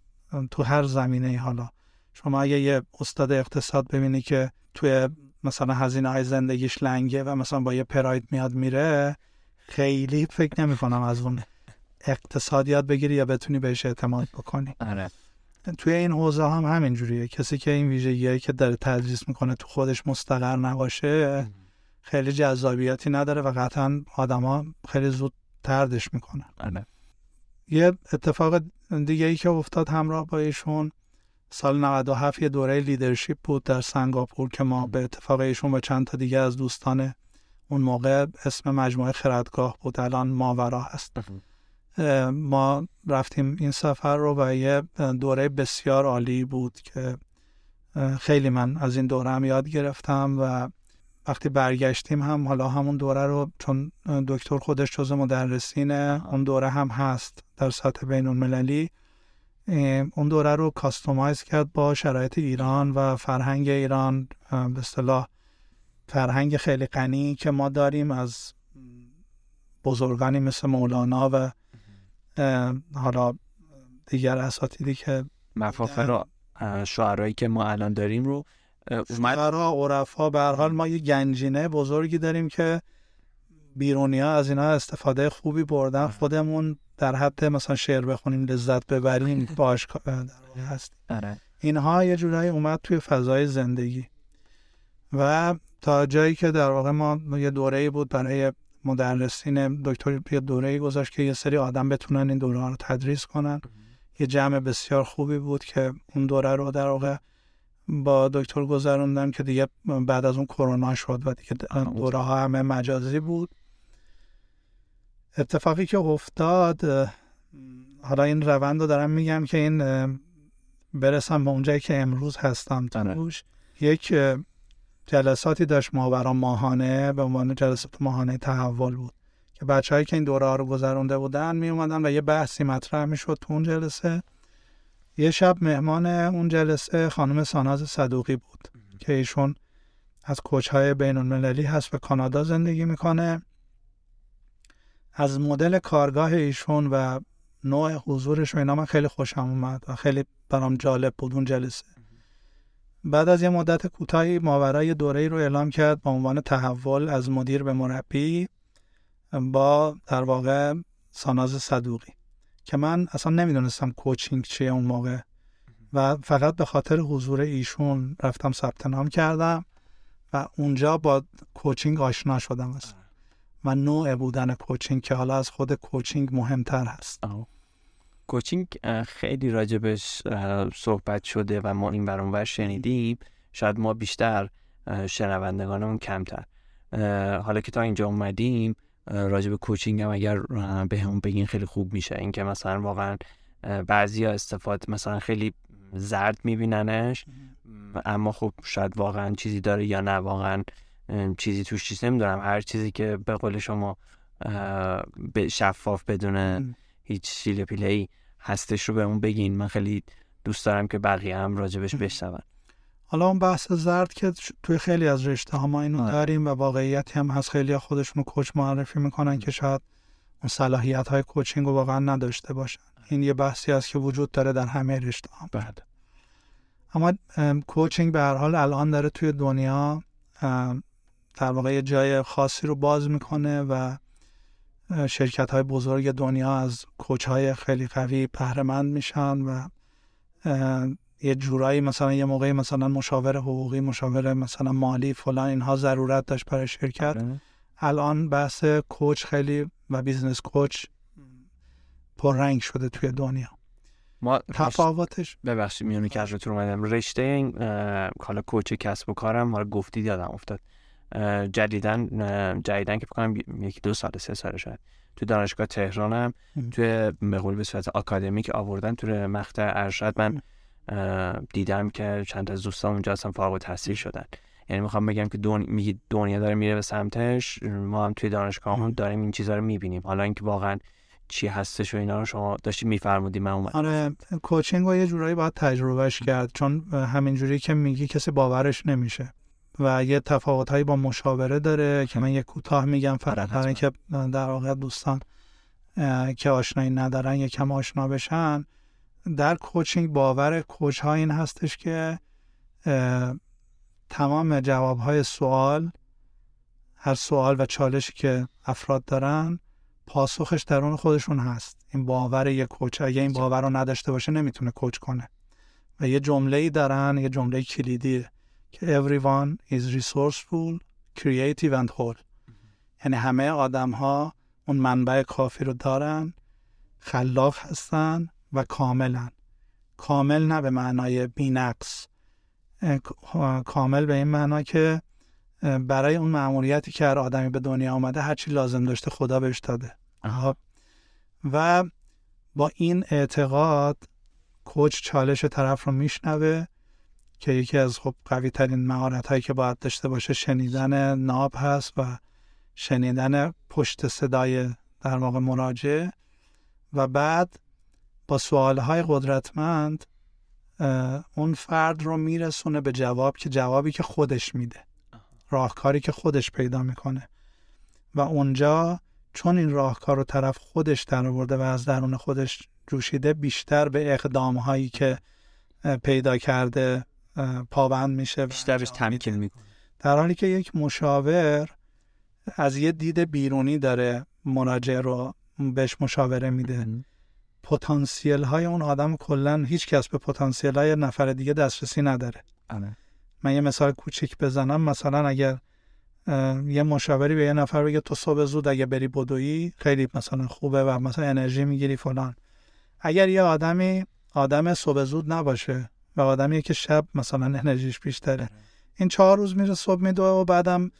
Speaker 3: تو هر زمینه حالا شما اگه یه استاد اقتصاد ببینی که توی مثلا هزینه های زندگیش لنگه و مثلا با یه پراید میاد میره خیلی فکر نمی کنم از اون اقتصاد یاد بگیری یا بتونی بهش اعتماد بکنی.
Speaker 2: آره.
Speaker 3: توی این حوزه هم همینجوریه کسی که این ویژگیهایی که داره تدریس می‌کنه تو خودش مستقر نباشه خیلی جذابیتی نداره و قطعا آدما خیلی زود تردش می‌کنن.
Speaker 2: آره.
Speaker 3: یه اتفاق دیگه ای که افتاد همراه با ایشون سال 97 یه دوره لیدرشپ بود در سنگاپور که ما به اتفاق ایشون و چند تا دیگه از دوستان اون موقع اسم مجموعه خردگاه بود. الان ماورا هست. ما رفتیم این سفر رو و یه دوره بسیار عالی بود که خیلی من از این دوره هم یاد گرفتم و وقتی برگشتیم هم حالا همون دوره رو چون دکتر خودش جز مدرسینه اون دوره هم هست در سطح بین المللی. اون دوره رو کاستومایز کرد با شرایط ایران و فرهنگ ایران. به اصطلاح فرهنگ خیلی غنی که ما داریم از بزرگانی مثل مولانا و حالا دیگر اساتیدی که
Speaker 2: مفاخر شعرهایی که ما الان داریم رو
Speaker 3: شعرها عرفا به حال ما یه گنجینه بزرگی داریم که بیرونی ها از اینا استفاده خوبی بردن. خودمون در حد مثلا شعر بخونیم لذت ببریم باش هست
Speaker 2: آره.
Speaker 3: اینها یه جورایی اومد توی فضای زندگی. و تا جایی که در واقع ما یه دوره بود برای مدرسین دکتر یه دوره گذاشت که یه سری آدم بتونن این دوره ها رو تدریس کنن. یه جمع بسیار خوبی بود که اون دوره رو در واقع با دکتر گذروندم که دیگه بعد از اون کرونا شد و دیگه دوره ها همه مجازی بود. اتفاقی که افتاد حالا این روند رو دارم میگم که این برسم به اونجایی که امروز هستم
Speaker 2: آره.
Speaker 3: توش. یک جلساتی داشت ماورا ماهانه به عنوان جلسات ماهانه تحول بود. که بچههایی که این دوره ها رو گذرونده بودن می اومدن و یه بحثی مطرح می شد تو اون جلسه. یه شب مهمان اون جلسه خانم ساناز صدوقی بود که ایشون از کوچهای بین المللی هست به کانادا زندگی می‌کنه. از مدل کارگاه ایشون و نوع حضورش و اینا من خیلی خوشم اومد و خیلی برام جالب بود اون جلسه. بعد از یه مدت کوتاهی ماورای دوره رو اعلام کرد با عنوان تحول از مدیر به مربی با در واقع ساناز صدوقی که من اصلا نمی‌دونستم کوچینگ چیه اون موقع و فقط به خاطر حضور ایشون رفتم ثبت نام کردم و اونجا با کوچینگ آشنا شدم. اصلا و نوع بودن کوچینگ که حالا از خود کوچینگ مهمتر هست.
Speaker 2: کوچینگ خیلی راجبش صحبت شده و ما این برانور شنیدیم. شاید ما بیشتر شنوندگانمون کمتر. حالا که تا اینجا اومدیم راجب کوچینگ هم اگر به همون بگین خیلی خوب میشه. اینکه مثلا واقعا بعضی ها استفاده مثلا خیلی زرد میبیننش اما خب شاید واقعا چیزی داره یا نه. واقعا چیزی توش چیز نمی‌دونم. هر چیزی که به قول شما شفاف بدون هیچ شیل پیله ای هستش رو به اون بگین. من خیلی دوست دارم که بقیه هم راجبش بشنون.
Speaker 3: حالا اون بحث زرد که توی خیلی از رشته ها ما اینو داریم و واقعیتی هم هست. خیلی خودشون کوچ معرفی می‌کنن که شاید اون صلاحیت های کوچینگ رو واقعا نداشته باشن. این یه بحثی است که وجود داره در همه رشته ها.
Speaker 2: بعد
Speaker 3: اما کوچینگ به هر حال الان داره توی دنیا در واقع یه جای خاصی رو باز می‌کنه و شرکت های بزرگ دنیا از کوچ های خیلی قوی بهرهمند میشن و یه جورایی مثلا یه موقعی مثلا مشاور حقوقی مشاور مثلا مالی فلان اینها ضرورت داشت برای شرکت.
Speaker 2: آره.
Speaker 3: الان بحث coach خیلی و business coach پررنگ شده توی دنیا.
Speaker 2: ما
Speaker 3: تفاوتش؟
Speaker 2: ببخشید میونی که از رو اومدم. رشته این حالا coach کسب و کارم حالا گفتید یادم افتاد. جدیدا جدیدا که فکر یکی دو سال سه سال شاید. تو دانشگاه تهرانم توی به قول به صورت آکادمیک آوردن تو مقطع ارشد من دیدم که چند از دوستان اونجا اصلا فارغ التحصیل شدن. یعنی می‌خوام بگم که دنیا, دنیا داره میره به سمتش. ما هم توی دانشگاه هم داریم این چیزها رو می‌بینیم. حالا اینکه واقعا چی هستش و اینا رو شما داشتید میفرمودی من اومد
Speaker 3: آره کوچینگ رو یه جورایی باید تجربهش کرد. چون همین جوری که میگی کسی باورش نمیشه. و یه تفاوت هایی با مشاوره داره که من یه کوتاه میگم. فقط برای که در واقع دوستان که آشنایی ندارن یکم آشنا بشن در کوچینگ باور کوچ ها این هستش که تمام جواب های سوال هر سوال و چالشی که افراد دارن پاسخش درون خودشون هست. این باور یک کوچ اگه این باور رو نداشته باشه نمی‌تونه کوچ کنه. و یه جمله ای دارن یه جمله کلیدی که everyone is resourceful creative and whole. یعنی همه آدم ها اون منبع کافی رو دارن خلاق هستن و کاملا کامل نه به معنای بینقص. کامل به این معنا که برای اون معمولیتی که هر آدمی به دنیا آمده هرچی لازم داشته خدا بهش داده. و با این اعتقاد کوچ چالش طرف رو میشنوه که یکی از خب قوی ترین مهارت هایی که باید داشته باشه شنیدن ناب هست و شنیدن پشت صدای در واقع مراجع و بعد با سوال های قدرتمند اون فرد رو میرسونه به جواب که جوابی که خودش میده. راهکاری که خودش پیدا می‌کنه. و اونجا چون این راهکار رو طرف خودش در آورده و از درون خودش جوشیده بیشتر به اقدام هایی که پیدا کرده پابند میشه
Speaker 2: بیشتر بهش تمکین می‌کنه.
Speaker 3: در حالی که یک مشاور از یه دید بیرونی داره مراجع رو بهش مشاوره میده. پتانسیل های اون آدم کلا هیچ کس به پتانسیل های نفر دیگه دسترسی نداره.
Speaker 2: آره.
Speaker 3: من یه مثال کوچیک بزنم. مثلا اگر یه مشاوری به یه نفر بگه تو صبح زود اگه بری بدویی خیلی مثلا خوبه و مثلا انرژی می‌گیری فلان. اگر یه آدمی آدم صبح زود نباشه و آدمی که شب مثلا انرژیش بیشتره. این چهار روز میره صبح میدوه و بعدم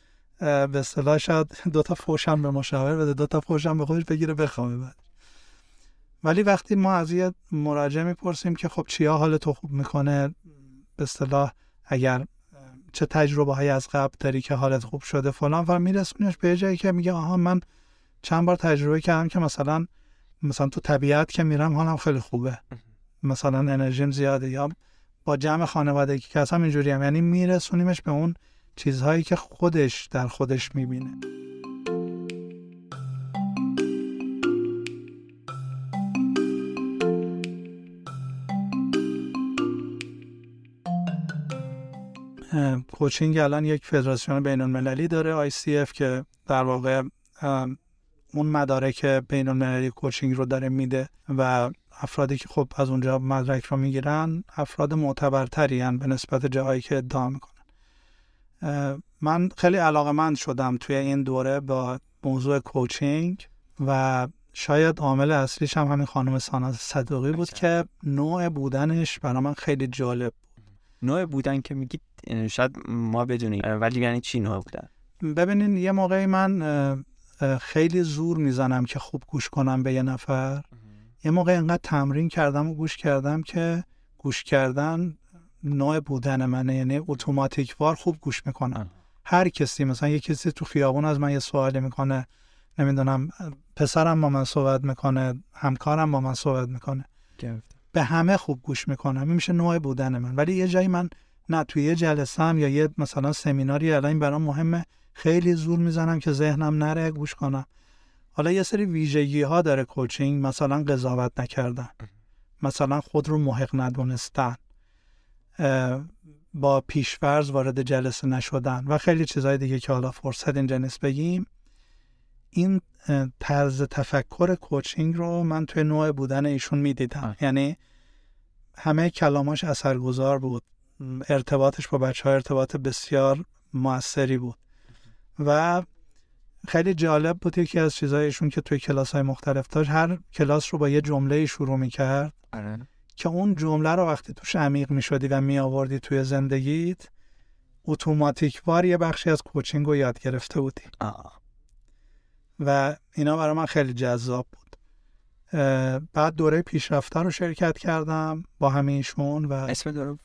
Speaker 3: به اصطلاح شاید دو تا فوشم به مشاور بده دو تا فوشم به خودش بگیره بخوابه بعد. ولی وقتی ما از یه مراجع می‌پرسیم که خب چیا حال تو خوب می‌کنه به اصطلاح اگر چه تجربه های از قبل داری که حالت خوب شده فلان و میرسونیش به جایی که میگه آها من چند بار تجربه کردم که مثلا مثلا تو طبیعت که میرم حالم خیلی خوبه. مثلا انرژیم زیاده یا با جمع خانوادگی که اصلا اینجوری هم. یعنی میرسونیمش به اون چیزهایی که خودش در خودش می‌بینه. کوچینگ الان یک فدراسیون بین المللی داره ICF که در واقع اون مدارک بین المللی کوچینگ رو داره میده و افرادی که خب از اونجا مدرک رو می‌گیرن افراد معتبرتری هن به نسبت جاهایی که ادعا می‌کنن. من خیلی علاقه مند شدم توی این دوره با موضوع کوچینگ و شاید عامل اصلیش هم همین خانم ساناز صدوقی بود که نوع بودنش برای من خیلی جالب بود.
Speaker 2: نوع بودن که میگید شاید ما بدونیم ولی یعنی چی نوع بودن؟
Speaker 3: ببینین یه موقعی من خیلی زور می‌زنم که خوب گوش کنم به یه نفر. یه موقع اینقدر تمرین کردم و گوش کردم که گوش کردن نوع بودن منه یعنی اتوماتیک وار خوب گوش می‌کنم هر کسی مثلا یه کسی تو خیابون از من یه سوالی می‌کنه نمی‌دونم پسرم با من صحبت می‌کنه همکارم با من صحبت می‌کنه. به همه خوب گوش می‌کنم این میشه نوع بودن من. ولی یه جایی من نه توی یه جلسه هم یا یه مثلا سمیناری الان برام مهمه خیلی زور می‌زنم که ذهنم نره گوش کنم. حالا یه سری ویژگی ها داره کوچینگ مثلا قضاوت نکردن. مثلا خود رو محق ندونستن. با پیشورز وارد جلسه نشدن و خیلی چیزهای دیگه که حالا فرصت اینجا نیست بگیم. این طرز تفکر کوچینگ رو من توی نوع بودن ایشون می‌دیدم. یعنی همه کلاماش اثرگذار بود. ارتباطش با بچه ها ارتباط بسیار موثری بود. و خیلی جالب بود یکی از چیزایشون که توی کلاس های مختلف داشت. هر کلاس رو با یه جمله شروع می‌کرد.
Speaker 2: آره.
Speaker 3: که اون جمله رو وقتی توش عمیق می‌شدی و می آوردی توی زندگیت اتوماتیک وار یه بخشی از کوچینگ رو یاد گرفته بودی. و اینا برای من خیلی جذاب بود. بعد دوره پیشرفته رو شرکت کردم با همیشون و
Speaker 2: اسم دوره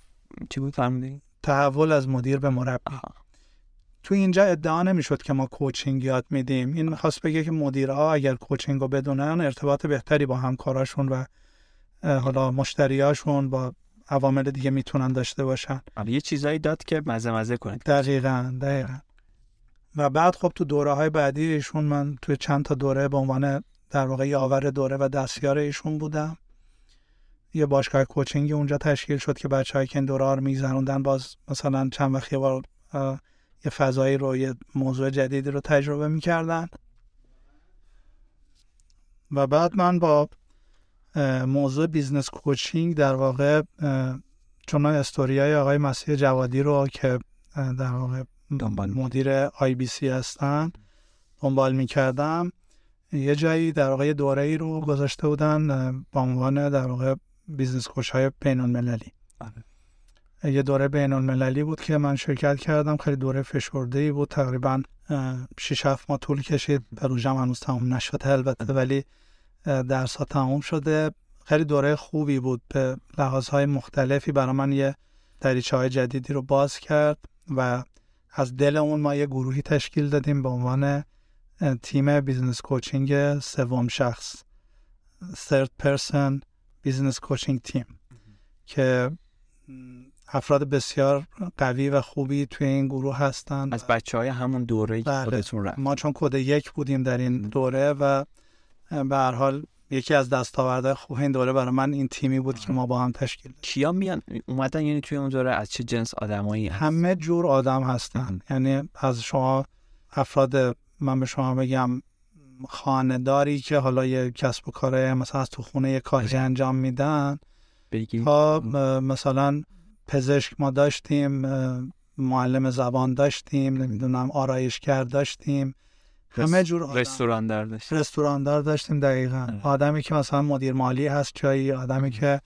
Speaker 2: چی بود؟ فرمودی؟
Speaker 3: تحول از مدیر به مربی. تو اینجا ادعا نمی‌شد که ما کوچینگ یاد میدیم. این می‌خواست بگه که مدیرها اگر کوچینگ رو بدونن ارتباط بهتری با همکاراشون و حالا مشتریاشون با عوامل دیگه می‌تونن داشته باشن.
Speaker 2: آره، یه چیزایی داد که مزه مزه کنید.
Speaker 3: دقیقا دقیقا. و بعد خب تو دوره های بعدی ایشون من توی چند تا دوره به عنوان در واقع یاور دوره و دستیار ایشون بودم. یه باشگاه coaching ی اونجا تشکیل شد که بچه که این دوره رو میگذروندن باز مثلا چند وقت یه بار یه فضایی رو یه موضوع جدیدی رو تجربه می‌کردن. و بعد من با موضوع business coaching در واقع چون استوریای آقای مسیح جوادی رو که در واقع دنبال مدیر IBC هستن دنبال می‌کردم. یه جایی در واقع دوره ای رو گذاشته بودن با عنوان در واقع business coach های بین المللی. بله. یه دوره بین المللی بود که من شرکت کردم خیلی دوره فشرده ای بود. تقریبا 6 7 ماه طول کشید. پروژه هنوز تمام نشده البته ولی درس ها تموم شده. خیلی دوره خوبی بود. به لحاظ های مختلفی برای من یه دریچه های جدیدی رو باز کرد و از دل اون ما یه گروهی تشکیل دادیم به عنوان تیم business coaching سوم شخص. third person business coaching team. که افراد بسیار قوی و خوبی توی این گروه هستن.
Speaker 1: از بچه های همون دوره
Speaker 3: بله.
Speaker 1: خودتون رفت
Speaker 3: ما چون کد یک بودیم در این دوره و به هر حال یکی از دستاوردهای خوب این دوره برای من این تیمی بود که ما با هم تشکیل دادیم.
Speaker 1: کیا میان؟ اومدن یعنی توی اون دوره از چه جنس آدمایی؟
Speaker 3: همه جور آدم هستن. یعنی از شما افراد من به شما بگم خانهداری که حالا یه کسب و کاره مثلا از تو خونه یه کاری انجام میدن تا مثلا پزشک ما داشتیم معلم زبان داشتیم نمی‌دونم آرایشگر داشتیم. همه جور آدم
Speaker 1: رستوران در داشت
Speaker 3: رستوراندار داشتیم دقیقا.
Speaker 1: آره.
Speaker 3: آدمی که مثلا مدیر مالی هست جایی آدمی که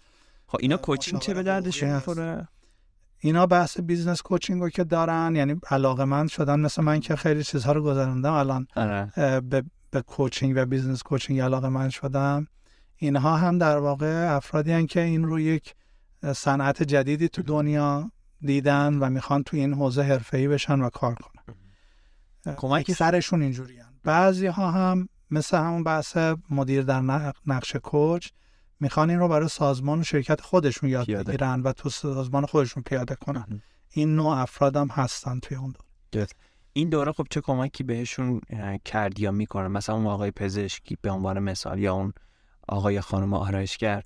Speaker 1: خب اینا کوچینگ چه به
Speaker 3: هست.
Speaker 1: می‌خوره؟
Speaker 3: اینا بحث business coaching رو که دارن یعنی علاقه‌مند شدن مثل من که خیلی چیزها رو گذروندم. الان
Speaker 1: آره.
Speaker 3: به, به coaching و business coaching علاقه‌مند شدن. اینها هم در واقع افرادی هستن که این رو یک صنعت جدیدی تو دنیا دیدن و می‌خوان تو این حوزه حرفه‌ای بشن و کار کنن.
Speaker 1: کمک-
Speaker 3: اکثرشون اینجوری بعضی ها هم مثل همون بحث مدیر در نق- نقش coach می‌خوان این رو برای سازمان و شرکت خودشون یاد. بگیرن و تو سازمان خودشون پیاده کنن. این نوع افراد هم هستن توی اون دور.
Speaker 1: این دوره خب چه کمکی بهشون کرد یا می‌کنه؟ مثلا اون آقای پزشکی به عنوان مثال یا اون آقای خانم آرایشگر.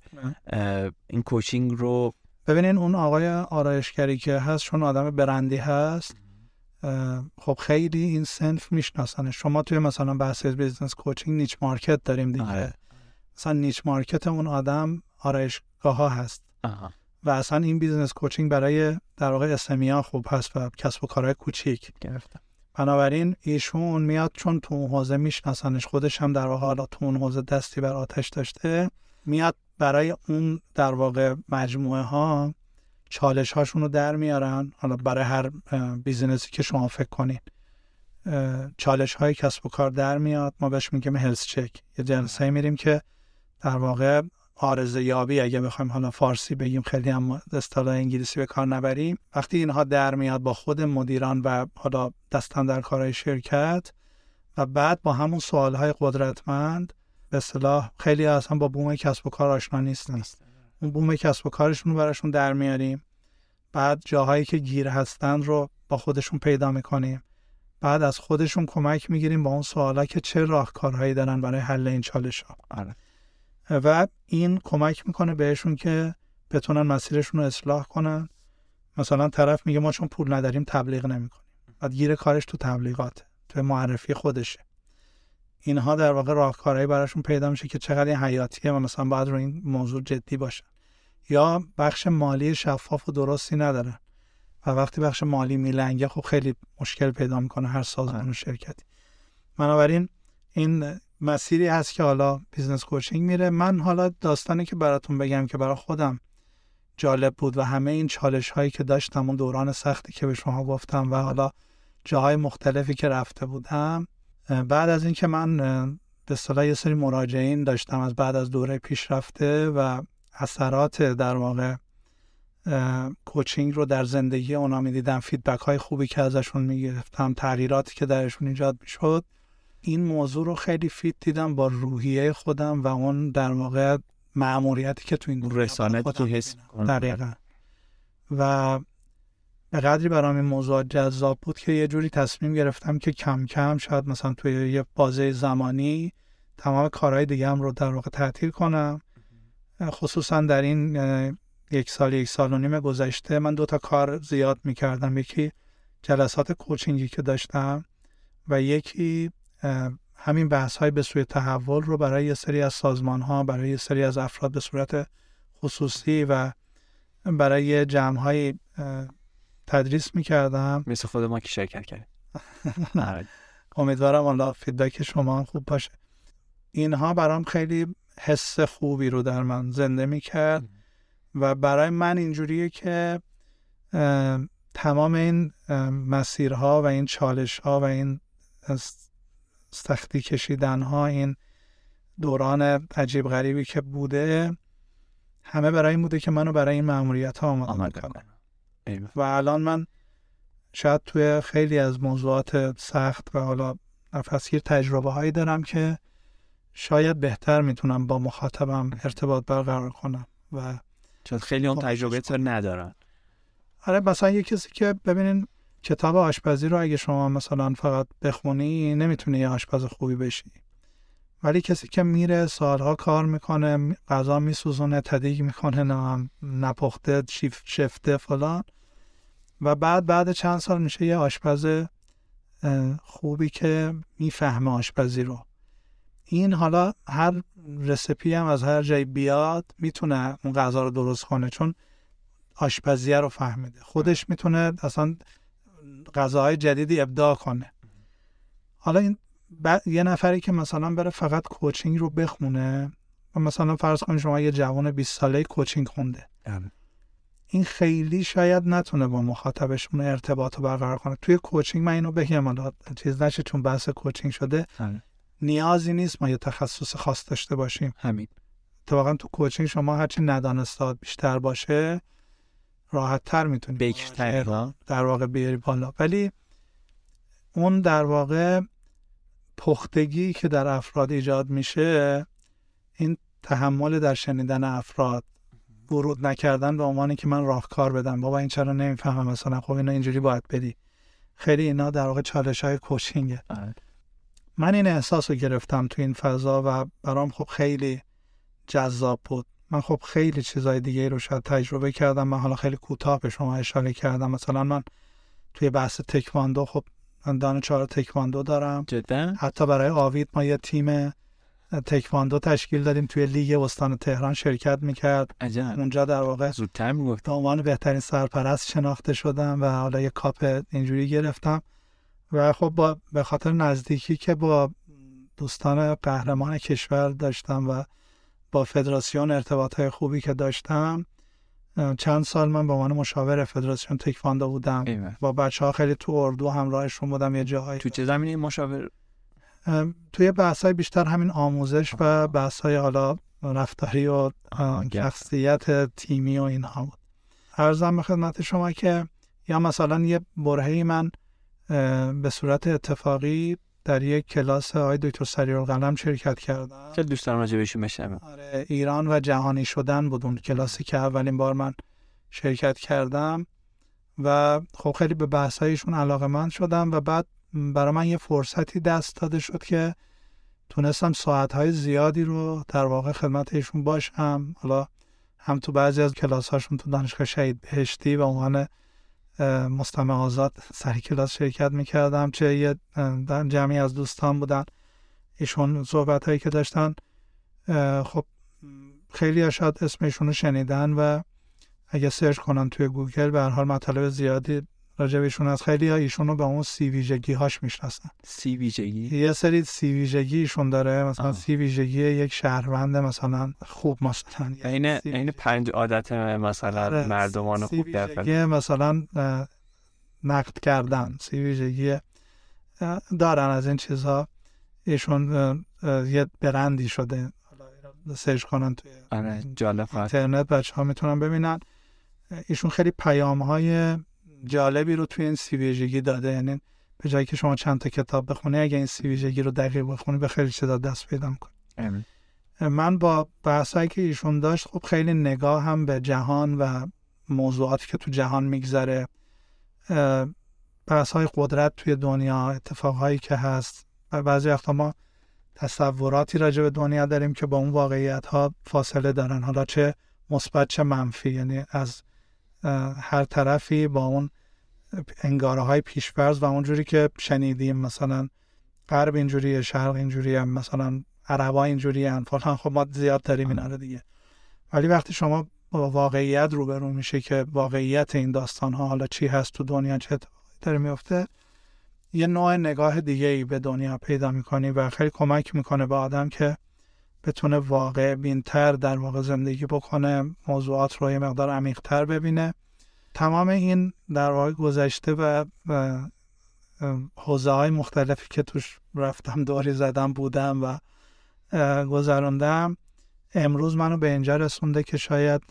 Speaker 1: این coaching رو
Speaker 3: ببینین اون آقای آرایشگری که هست چون آدم برندی هست خب خیلی این صنف می‌شناسن شما توی مثلا بحث business coaching niche market داریم دیگه.
Speaker 1: آره.
Speaker 3: مثلا niche market اون آدم آرایشگاه ها هست.
Speaker 1: آها.
Speaker 3: و اصلا این business coaching برای در واقع SME ها خوب هست و کسب و کارهای کوچیک.
Speaker 1: گرفتم.
Speaker 3: بنابراین ایشون میاد چون تو اون حوزه میشناسنش خودش هم در واقع حالا تو اون حوزه دستی بر آتش داشته میاد برای اون در واقع مجموعه ها چالش هاشون رو در میارن. حالا برای هر business ی که شما فکر کنین اه، چالش های کسب و کار در میاد. ما بهش میگیم health check یه جلسه میریم که در واقع آرزه یابی اگه بخوایم حالا فارسی بگیم خیلی هم اصطلاح انگلیسی به کار نبریم. وقتی اینها در میاد با خود مدیران و حالا دستن در کارهای شرکت و بعد با همون سوالهای قدرتمند به اصطلاح خیلی اصلا با بوم کسب و کار آشنا نیستن. اون بوم کسب و کارشون رو براشون در میاریم. بعد جاهایی که گیر هستن رو با خودشون پیدا می‌کنیم. بعد از خودشون کمک می‌گیریم با اون سوالا که چه راهکارهایی دارن برای حل این چالش ها
Speaker 1: آره.
Speaker 3: و این کمک می‌کنه بهشون که بتونن مسیرشون رو اصلاح کنن. مثلا طرف میگه ما چون پول نداریم تبلیغ نمی‌کنیم. بعد گیر کارش تو تبلیغات تو معرفی خودشه. اینها در واقع راهکارهایی براشون پیدا میشه که چقدر این حیاتیه و مثلا باید رو این موضوع جدی باشن. یا بخش مالی شفاف و درستی ندارن و وقتی بخش مالی میلنگه خب خیلی مشکل پیدا می‌کنه هر سازمان و شرکتی. بنابراین این مسیری هست که حالا business coaching میره. من حالا داستانی که براتون بگم که برای خودم جالب بود و همه این چالش هایی که داشتم اون دوران سختی که به شما گفتم و حالا جاهای مختلفی که رفته بودم. بعد از اینکه من به اصطلاح یه سری مراجعین داشتم از بعد از دوره پیشرفته و اثرات در واقع coaching رو در زندگی اونا می‌دیدم. feedback های خوبی که ازشون می‌گرفتم تغییراتی که درشون ایجاد می‌شد. این موضوع رو خیلی فیت دیدم با روحیه خودم و اون در واقع مأموریتی که تو این
Speaker 1: که
Speaker 3: خودم
Speaker 1: حس.
Speaker 3: دقیقا. و به قدری برام این موضوع جذاب بود که یه جوری تصمیم گرفتم که کم کم شاید مثلا توی یه بازه زمانی تمام کارهای دیگه هم رو در واقع تعطیل کنم. خصوصا در این یک سال یک سال و نیم گذشته من دو تا کار زیاد می‌کردم. یکی جلسات کوچینگی که داشتم و یکی همین بحث های به سوی تحول رو برای یه سری از سازمان ها برای یه سری از افراد به صورت خصوصی و برای جمع های تدریس می‌کردم.
Speaker 1: مثل خود ما که شرکت کرد.
Speaker 3: امیدوارم حالا فیدبک شما هم خوب باشه. اینها برام خیلی حس خوبی رو در من زنده می‌کرد و برای من اینجوریه که تمام این مسیرها و این چالش ها و این سختی کشیدن ها این دوران عجیب غریبی که بوده همه برای این بوده که منو برای این مأموریت ها آماده کنه و الان من شاید توی خیلی از موضوعات سخت و حالا نفسگیر تجربه هایی دارم که شاید بهتر می‌تونم با مخاطبم ارتباط برقرار کنم و
Speaker 2: چون خیلی اون تجربه تو ندارن.
Speaker 3: آره مثلا یه کسی که ببینین کتاب آشپزی رو اگه شما مثلا فقط بخونی نمی‌تونی یه آشپز خوبی بشی. ولی کسی که میره سالها کار می‌کنه غذا میسوزونه تدیگ می‌کنه نپخته شیف شفته فلان. و بعد بعد چند سال میشه یه آشپز خوبی که می‌فهمه آشپزی رو. این حالا هر رسپی هم از هر جای بیاد می‌تونه اون غذا رو درست کنه چون آشپزیه رو فهمیده. خودش می‌تونه اصلا غذاهای جدیدی ابداع کنه. حالا این یه نفری که مثلا بره فقط کوچینگ رو بخونه و مثلا فرض کنید شما یه جوان 20 ساله کوچینگ خونده. ام. این خیلی شاید نتونه با مخاطبشون ارتباط رو برقرار کنه. توی کوچینگ من اینو بگم حالا چیز نشه چون بحث کوچینگ شده. ام. نیازی نیست ما یه تخصص خاص داشته باشیم.
Speaker 2: همین.
Speaker 3: واقعا تو کوچینگ شما هرچی ندانستاد بیشتر باشه راحت تر می‌تونی
Speaker 2: بیکتر
Speaker 3: در واقع بیاری بالا. ولی اون در واقع پختگی که در افراد ایجاد میشه این تحمل در شنیدن افراد ورود نکردن به عنوانی که من راهکار بدم. بابا این چرا نمی‌فهمم؟ مثلا خب اینا اینجوری باید بدی خیلی اینا در واقع چالش های کوچینگه. آره. من این احساس رو گرفتم تو این فضا و برام خب خیلی جذاب بود. من خب خیلی چیزای دیگه رو شاید تجربه کردم من حالا خیلی کوتاه به شما اشاره کردم. مثلا من توی بحث تکواندو خب من دانشجو تکواندو دارم.
Speaker 2: جدا؟
Speaker 3: حتی برای آوید ما یه تیم تکواندو تشکیل دادیم. توی لیگ استان تهران شرکت می‌کرد.
Speaker 2: عجب.
Speaker 3: اونجا در واقع
Speaker 2: زودتر می‌گفت
Speaker 3: عنوان بهترین سرپرست شناخته شدم و حالا یه کاپ اینجوری گرفتم. و خب با به خاطر نزدیکی که با دوستان قهرمان کشور داشتم و با فدراسیون ارتباط های خوبی که داشتم چند سال من به عنوان مشاور فدراسیون تکواندو بودم. با بچه ها خیلی تو اردو همراهشون بودم یه جاهایی.
Speaker 2: تو چه زمینی مشاور؟
Speaker 3: توی بحث های بیشتر همین آموزش و بحث های حالا رفتاری و شخصیت تیمی و اینها بود. ارزم به خدمت شما که یا مثلا یه برهی من به صورت اتفاقی در یک کلاس آقای دکتر سریال قلم شرکت کردم.
Speaker 2: خیلی دوست دارم راجع بهشون بشنوم
Speaker 3: آره ایران و جهانی شدن بود اون کلاسی که اولین بار من شرکت کردم و خب خیلی به بحثایشون علاقه من شدم و بعد برای من یه فرصتی دست داده شد که تونستم ساعتهای زیادی رو در واقع خدمت ایشون باشم. حالا هم تو بعضی از کلاس هاشون تو دانشگاه شهید بهشتی و عنوان مستمع آزاد سری کلاس شرکت می‌کردم چه یه جمعی از دوستان بودن. ایشون صحبت هایی که داشتن خب خیلی شاید اسمشون رو شنیدن و اگه سرچ کنن توی گوگل به هر حال مطالب زیادی راجبشون از خیلی ها ایشون رو به اون سی ویژگی هاش می‌شناسن.
Speaker 2: سی ویژگی؟
Speaker 3: یه سری سی ویژگی ایشون داره. مثلا آه. سی ویژگی یک شهروند مثلا خوب مثلا
Speaker 2: این این پنج عادت مثلا آره. مردمان خوب
Speaker 3: در مثلا نقد کردن. سی ویژگی دارن از این چیزها. ایشون یه برندی شده. سرچ کنن توی
Speaker 2: آره جالب
Speaker 3: اینترنت بچه ها می‌تونن ببینن. ایشون خیلی پیام های جالبی رو توی این سی ویژگی داده. یعنی به جایی که شما چند تا کتاب بخونی اگه این سی ویژگی رو دقیق بخونی به خیلی چیزا دست پیدا می‌کنی. من با بحثایی که ایشون داشت خب خیلی نگاه هم به جهان و موضوعاتی که تو جهان میگذره بحث های قدرت توی دنیا اتفاقهایی که هست و بعضی وقتا ما تصوراتی راجع به دنیا داریم که با اون واقعیت ها فاصله دارن. حالا چه مثبت چه منفی. یعنی از هر طرفی با اون انگاره های پیشفرز و اونجوری که شنیدیم مثلا غرب اینجوریه شرق اینجوریه مثلا عربا اینجوری فلان خب ما زیاد داریم اینا رو دیگه. ولی وقتی شما با واقعیت روبرو میشه که واقعیت این داستان ها حالا چی هست تو دنیا چه داره میفته یه نوع نگاه دیگه ای به دنیا پیدا می‌کنی و خیلی کمک می‌کنه به آدم که بتونه واقع بینتر در واقع زندگی بکنه موضوعات رو یه مقدار عمیقتر ببینه. تمام این در واقع گذشته و حوزه های مختلفی که توش رفتم داری زدم بودم و گذراندم امروز منو به اینجا رسونده که شاید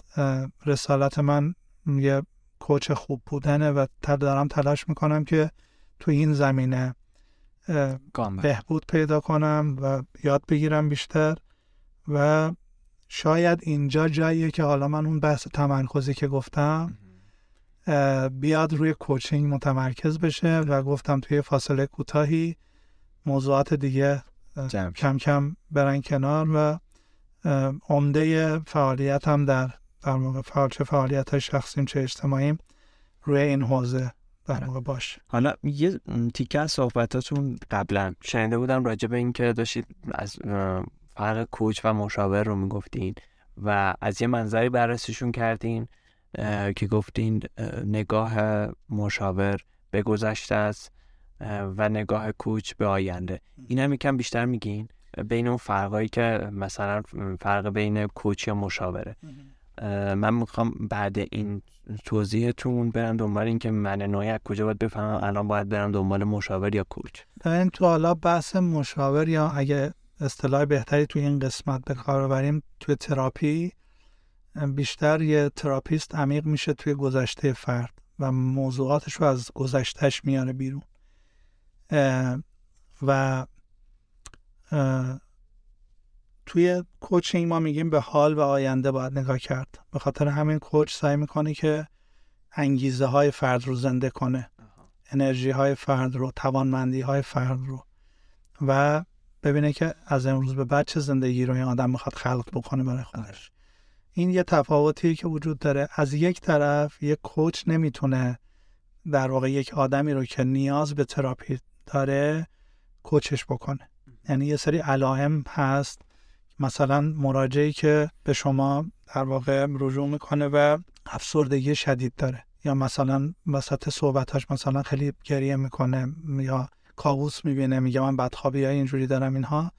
Speaker 3: رسالت من یه کوچ خوب بودنه و دارم تلاش می‌کنم که تو این زمینه بهبود پیدا کنم و یاد بگیرم بیشتر. و شاید اینجا جاییه که حالا من اون بحث تمرکزی که گفتم بیاد روی کوچینگ متمرکز بشه و گفتم توی فاصله کوتاهی موضوعات دیگه کم کم برن کنار و عمده فعالیت هم در در موقع فعال چه فعالیت های شخصیم چه اجتماعیم روی این حوزه در آره. موقع باش
Speaker 2: حالا یه تیکه از صحبتاتون قبلا شنیده بودم راجع به اینکه داشتید از فرق کوچ و مشاور رو می‌گفتین و از یه منظری بررسیشون کردین که گفتین نگاه مشاور به گذشته است و نگاه کوچ به آینده. این هم یکم بیشتر میگین بین اون فرقایی که مثلا فرق بین کوچ یا مشاوره. من می‌خوام بعد این توضیحتون برم دنبال این که من نوعی کجا باید بفهمم الان باید برم دنبال مشاور یا کوچ.
Speaker 3: این تو حالا بحث مشاور یا اگه اصطلاح بهتری توی این قسمت به کار بریم توی تراپی بیشتر یه therapist عمیق میشه توی گذشته فرد و موضوعاتش رو از گذشتهش میاره بیرون. و توی coaching ما میگیم به حال و آینده باید نگاه کرد. به خاطر همین coach سعی می‌کنه که انگیزه های فرد رو زنده کنه. انرژی های فرد رو توانمندی های فرد رو. و ببینه که از امروز به بعد چه زندگی رو این آدم می‌خواد خلق بکنه برای خودش. این یه تفاوتی که وجود داره. از یک طرف یک کوچ نمی‌تونه در واقع یک آدمی رو که نیاز به تراپی داره کوچش بکنه. یعنی یه سری علائم هست. مثلا مراجعی که به شما در واقع رجوع می‌کنه و افسردگی شدید داره. یا مثلا وسط صحبتاش مثلا خیلی گریه می‌کنه یا کابوس می‌بینه میگه من بدخوابی یا اینجوری دارم اینها.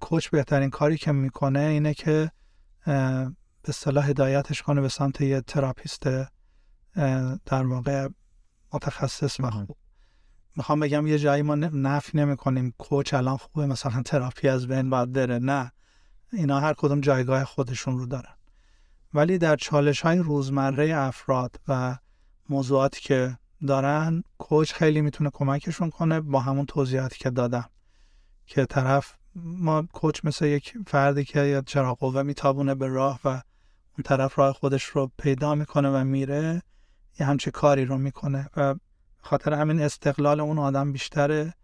Speaker 3: coach بهترین کاری که می‌کنه اینه که به صلاح هدایتش کنه به سمت یه therapist در واقع متخصص و خوب. می‌خوام بگم یه جایی ما نفی نمی کنیم coach الان خوبه مثلا تراپی از بین باید بره. نه. اینا هر کدوم جایگاه خودشون رو دارن. ولی در چالش های روزمره افراد و موضوعاتی که دارن کوچ خیلی می‌تونه کمکشون کنه. با همون توضیحاتی که دادم که طرف ما کوچ مثل یک فردی که یا چرا قوه میتابونه به راه و اون طرف راه خودش رو پیدا می‌کنه و میره یه همچه کاری رو می‌کنه و خاطر همین استقلال اون آدم بیشتره.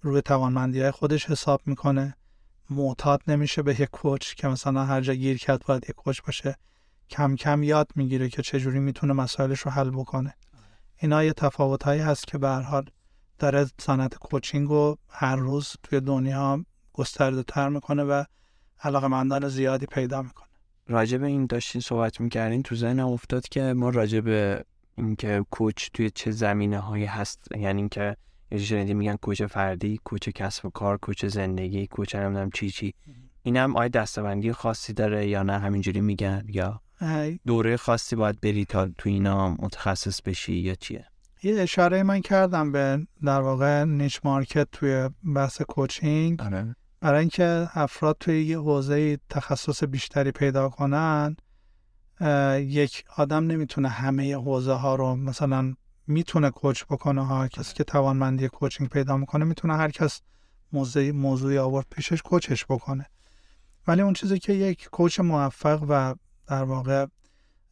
Speaker 3: روی توانمندی های خودش حساب می‌کنه. معتاد نمیشه به یک کوچ که مثلا هر جا گیر کرد باید یک کوچ باشه. کم کم یاد می‌گیره که چجوری می‌تونه مسائلش رو حل بکنه. اینا یه تفاوت هایی هست که به حال داره صنعت کوچینگ رو هر روز توی دنیا گسترده تر می‌کنه و علاقه مندان زیادی پیدا می‌کنه.
Speaker 2: راجع به این داشتین صحبت می‌کردین تو ذهنم افتاد که ما راجع به اینکه کوچ توی چه زمینه هایی هست یعنی اینکه یه شنیدی میگن کوچ فردی کوچ کسب و کار کوچ زندگی کوچ نمی‌دونم چی چی. اینم آیا دستبندی خاصی داره یا نه؟ همینجوری میگن یا دوره خاصی باید بری تا تو اینا متخصص بشی یا چیه؟
Speaker 3: یه اشاره من کردم به در واقع نیچ مارکت توی بحث کوچینگ آره. برای اینکه افراد توی یه حوزه تخصص بیشتری پیدا کنن یک آدم نمی‌تونه همه حوزه ها رو مثلا می‌تونه کوچ بکنه ها. کسی که توانمندی کوچینگ پیدا می‌کنه می‌تونه هر کس موضوعی موضوعی آورد پیشش کوچش بکنه. ولی اون چیزی که یک کوچ موفق و در واقع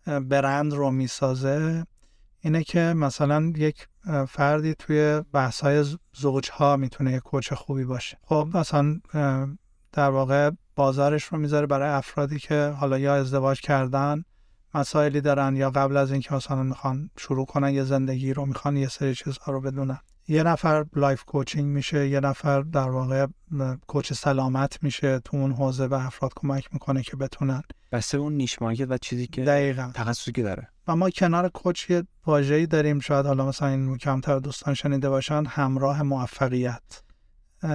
Speaker 3: برند رو می‌سازه اینه که مثلا یک فردی توی بحث های زوج ها می‌تونه یک کوچ خوبی باشه. خب مثلا در واقع بازارش رو می‌ذاره برای افرادی که حالا یا ازدواج کردن مسائلی دارن یا قبل از اینکه مثلا می‌خوان شروع کنن یه زندگی رو می‌خوان یه سری چیزها رو بدونن. یه نفر life coaching میشه یه نفر در واقع coach سلامت میشه تو اون حوزه به افراد کمک می‌کنه که بتونن.
Speaker 2: بسته به اون niche market و چیزی که
Speaker 3: دقیقا.
Speaker 2: تخصصی که داره.
Speaker 3: و ما کنار coach یه واژه‌ای داریم شاید حالا مثلا این کمتر دوستان شنیده باشن همراه موفقیت.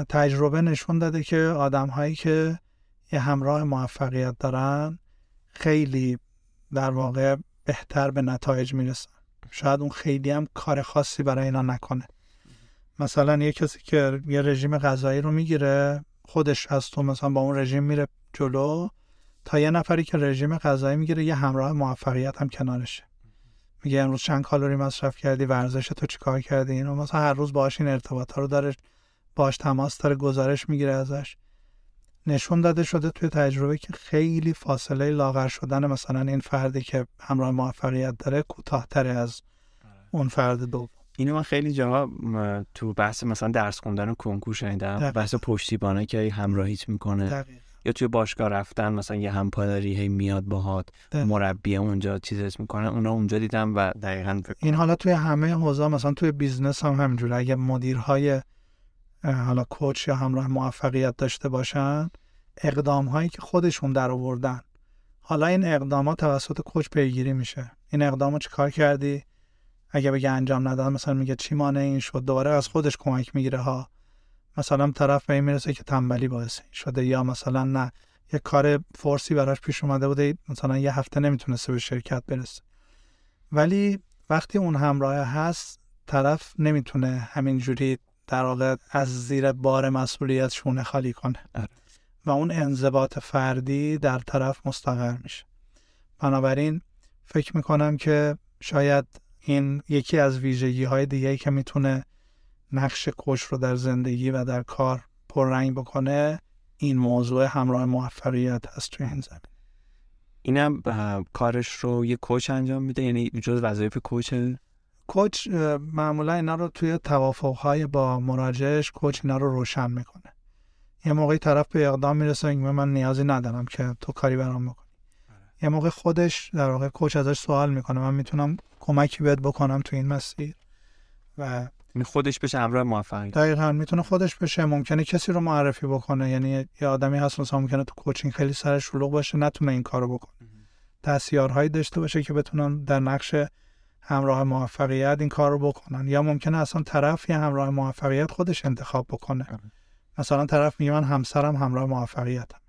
Speaker 3: تجربه نشون داده که آدم هایی که یه همراه موفقیت دارن خیلی در واقع بهتر به نتایج می‌رسن. شاید اون خیلی هم کار خاصی برای اینا نکنه. مثلا یه کسی که یه رژیم غذایی رو می‌گیره خودش از تو مثلا با اون رژیم میره جلو تا یه نفری که رژیم غذایی می‌گیره یه همراه موفقیت هم کنارشه. میگه امروز چند کالری مصرف کردی ورزش تو چیکار کردی؟ اینو مثلا هر روز باهاش این ارتباط ها رو داره باش تماس داره گزارش می‌گیره ازش. نشون داده شده توی تجربه که خیلی فاصله لاغر شدن مثلا این فردی که همراه موفقیت داره کوتاهتره از اون فرد دوم.
Speaker 2: اینو من خیلی جاها تو بحث مثلا درس خوندن و کنکور شنیدم بحث پشتیبانه که همراهیت می‌کنه.
Speaker 3: دقیق.
Speaker 2: یا توی باشگاه رفتن مثلا یه همپا داری هی میاد باهات مربی اونجا چیزش می‌کنه. اونا اونجا دیدم و دقیقا
Speaker 3: این حالا توی همه حوزه مثلا توی business هم همینجوره. اگه مدیرهای حالا coach یا همراه موفقیت داشته باشن اقدام هایی که خودشون در آوردن حالا این اقدامات توسط کوچ پیگیری میشه. این اقدامو چیکار کردی؟ اگه بگه انجام ندادم مثلا میگه چی مانع این شد؟ دوباره از خودش کمک می‌گیره ها. مثلا طرف به این می‌رسه که تنبلی باعث شده یا مثلا نه. یه کار فورسی براش پیش اومده بوده مثلا یه هفته نمی‌تونسته به شرکت برسه. ولی وقتی اون همراه هست طرف نمی‌تونه همینجوری در واقع از زیر بار مسئولیت شونه خالی کنه.
Speaker 2: آره.
Speaker 3: و اون انضباط فردی در طرف مستقر میشه. بنابراین فکر می‌کنم که شاید این یکی از ویژگی های دیگه که می‌تونه نقش کش رو در زندگی و در کار پررنگ بکنه این موضوع همراه موفقیت هست توی این زمین.
Speaker 2: اینم کارش رو یه کوچ انجام میده؟ یعنی جز وظایف کوچ؟
Speaker 3: کوچ معمولا اینا رو توی توافقهای با مراجعش کوچ اینا رو روشن می‌کنه. یه موقعی طرف به اقدام می‌رسه من نیازی ندارم که تو کاری برام بکنی. یه موقع خودش در واقع کوچ ازش سوال می‌کنه. من می‌تونم کمکی بهت بکنم تو این مسیر. و
Speaker 2: یعنی خودش بشه همراه موفقیت
Speaker 3: دقیقا می‌تونه خودش بشه. ممکنه کسی رو معرفی بکنه. یعنی یه آدمی هست مثلا ممکنه تو کوچینگ خیلی سرش شلوغ باشه نتونه این کارو بکنه. دستیارهایی داشته باشه که بتونن در نقش همراه موفقیت این کار رو بکنن. یا ممکنه اصلا طرف یه همراه موفقیت خودش انتخاب بکنه. مثلا طرف میگه من همسرم همراه موفقیتم.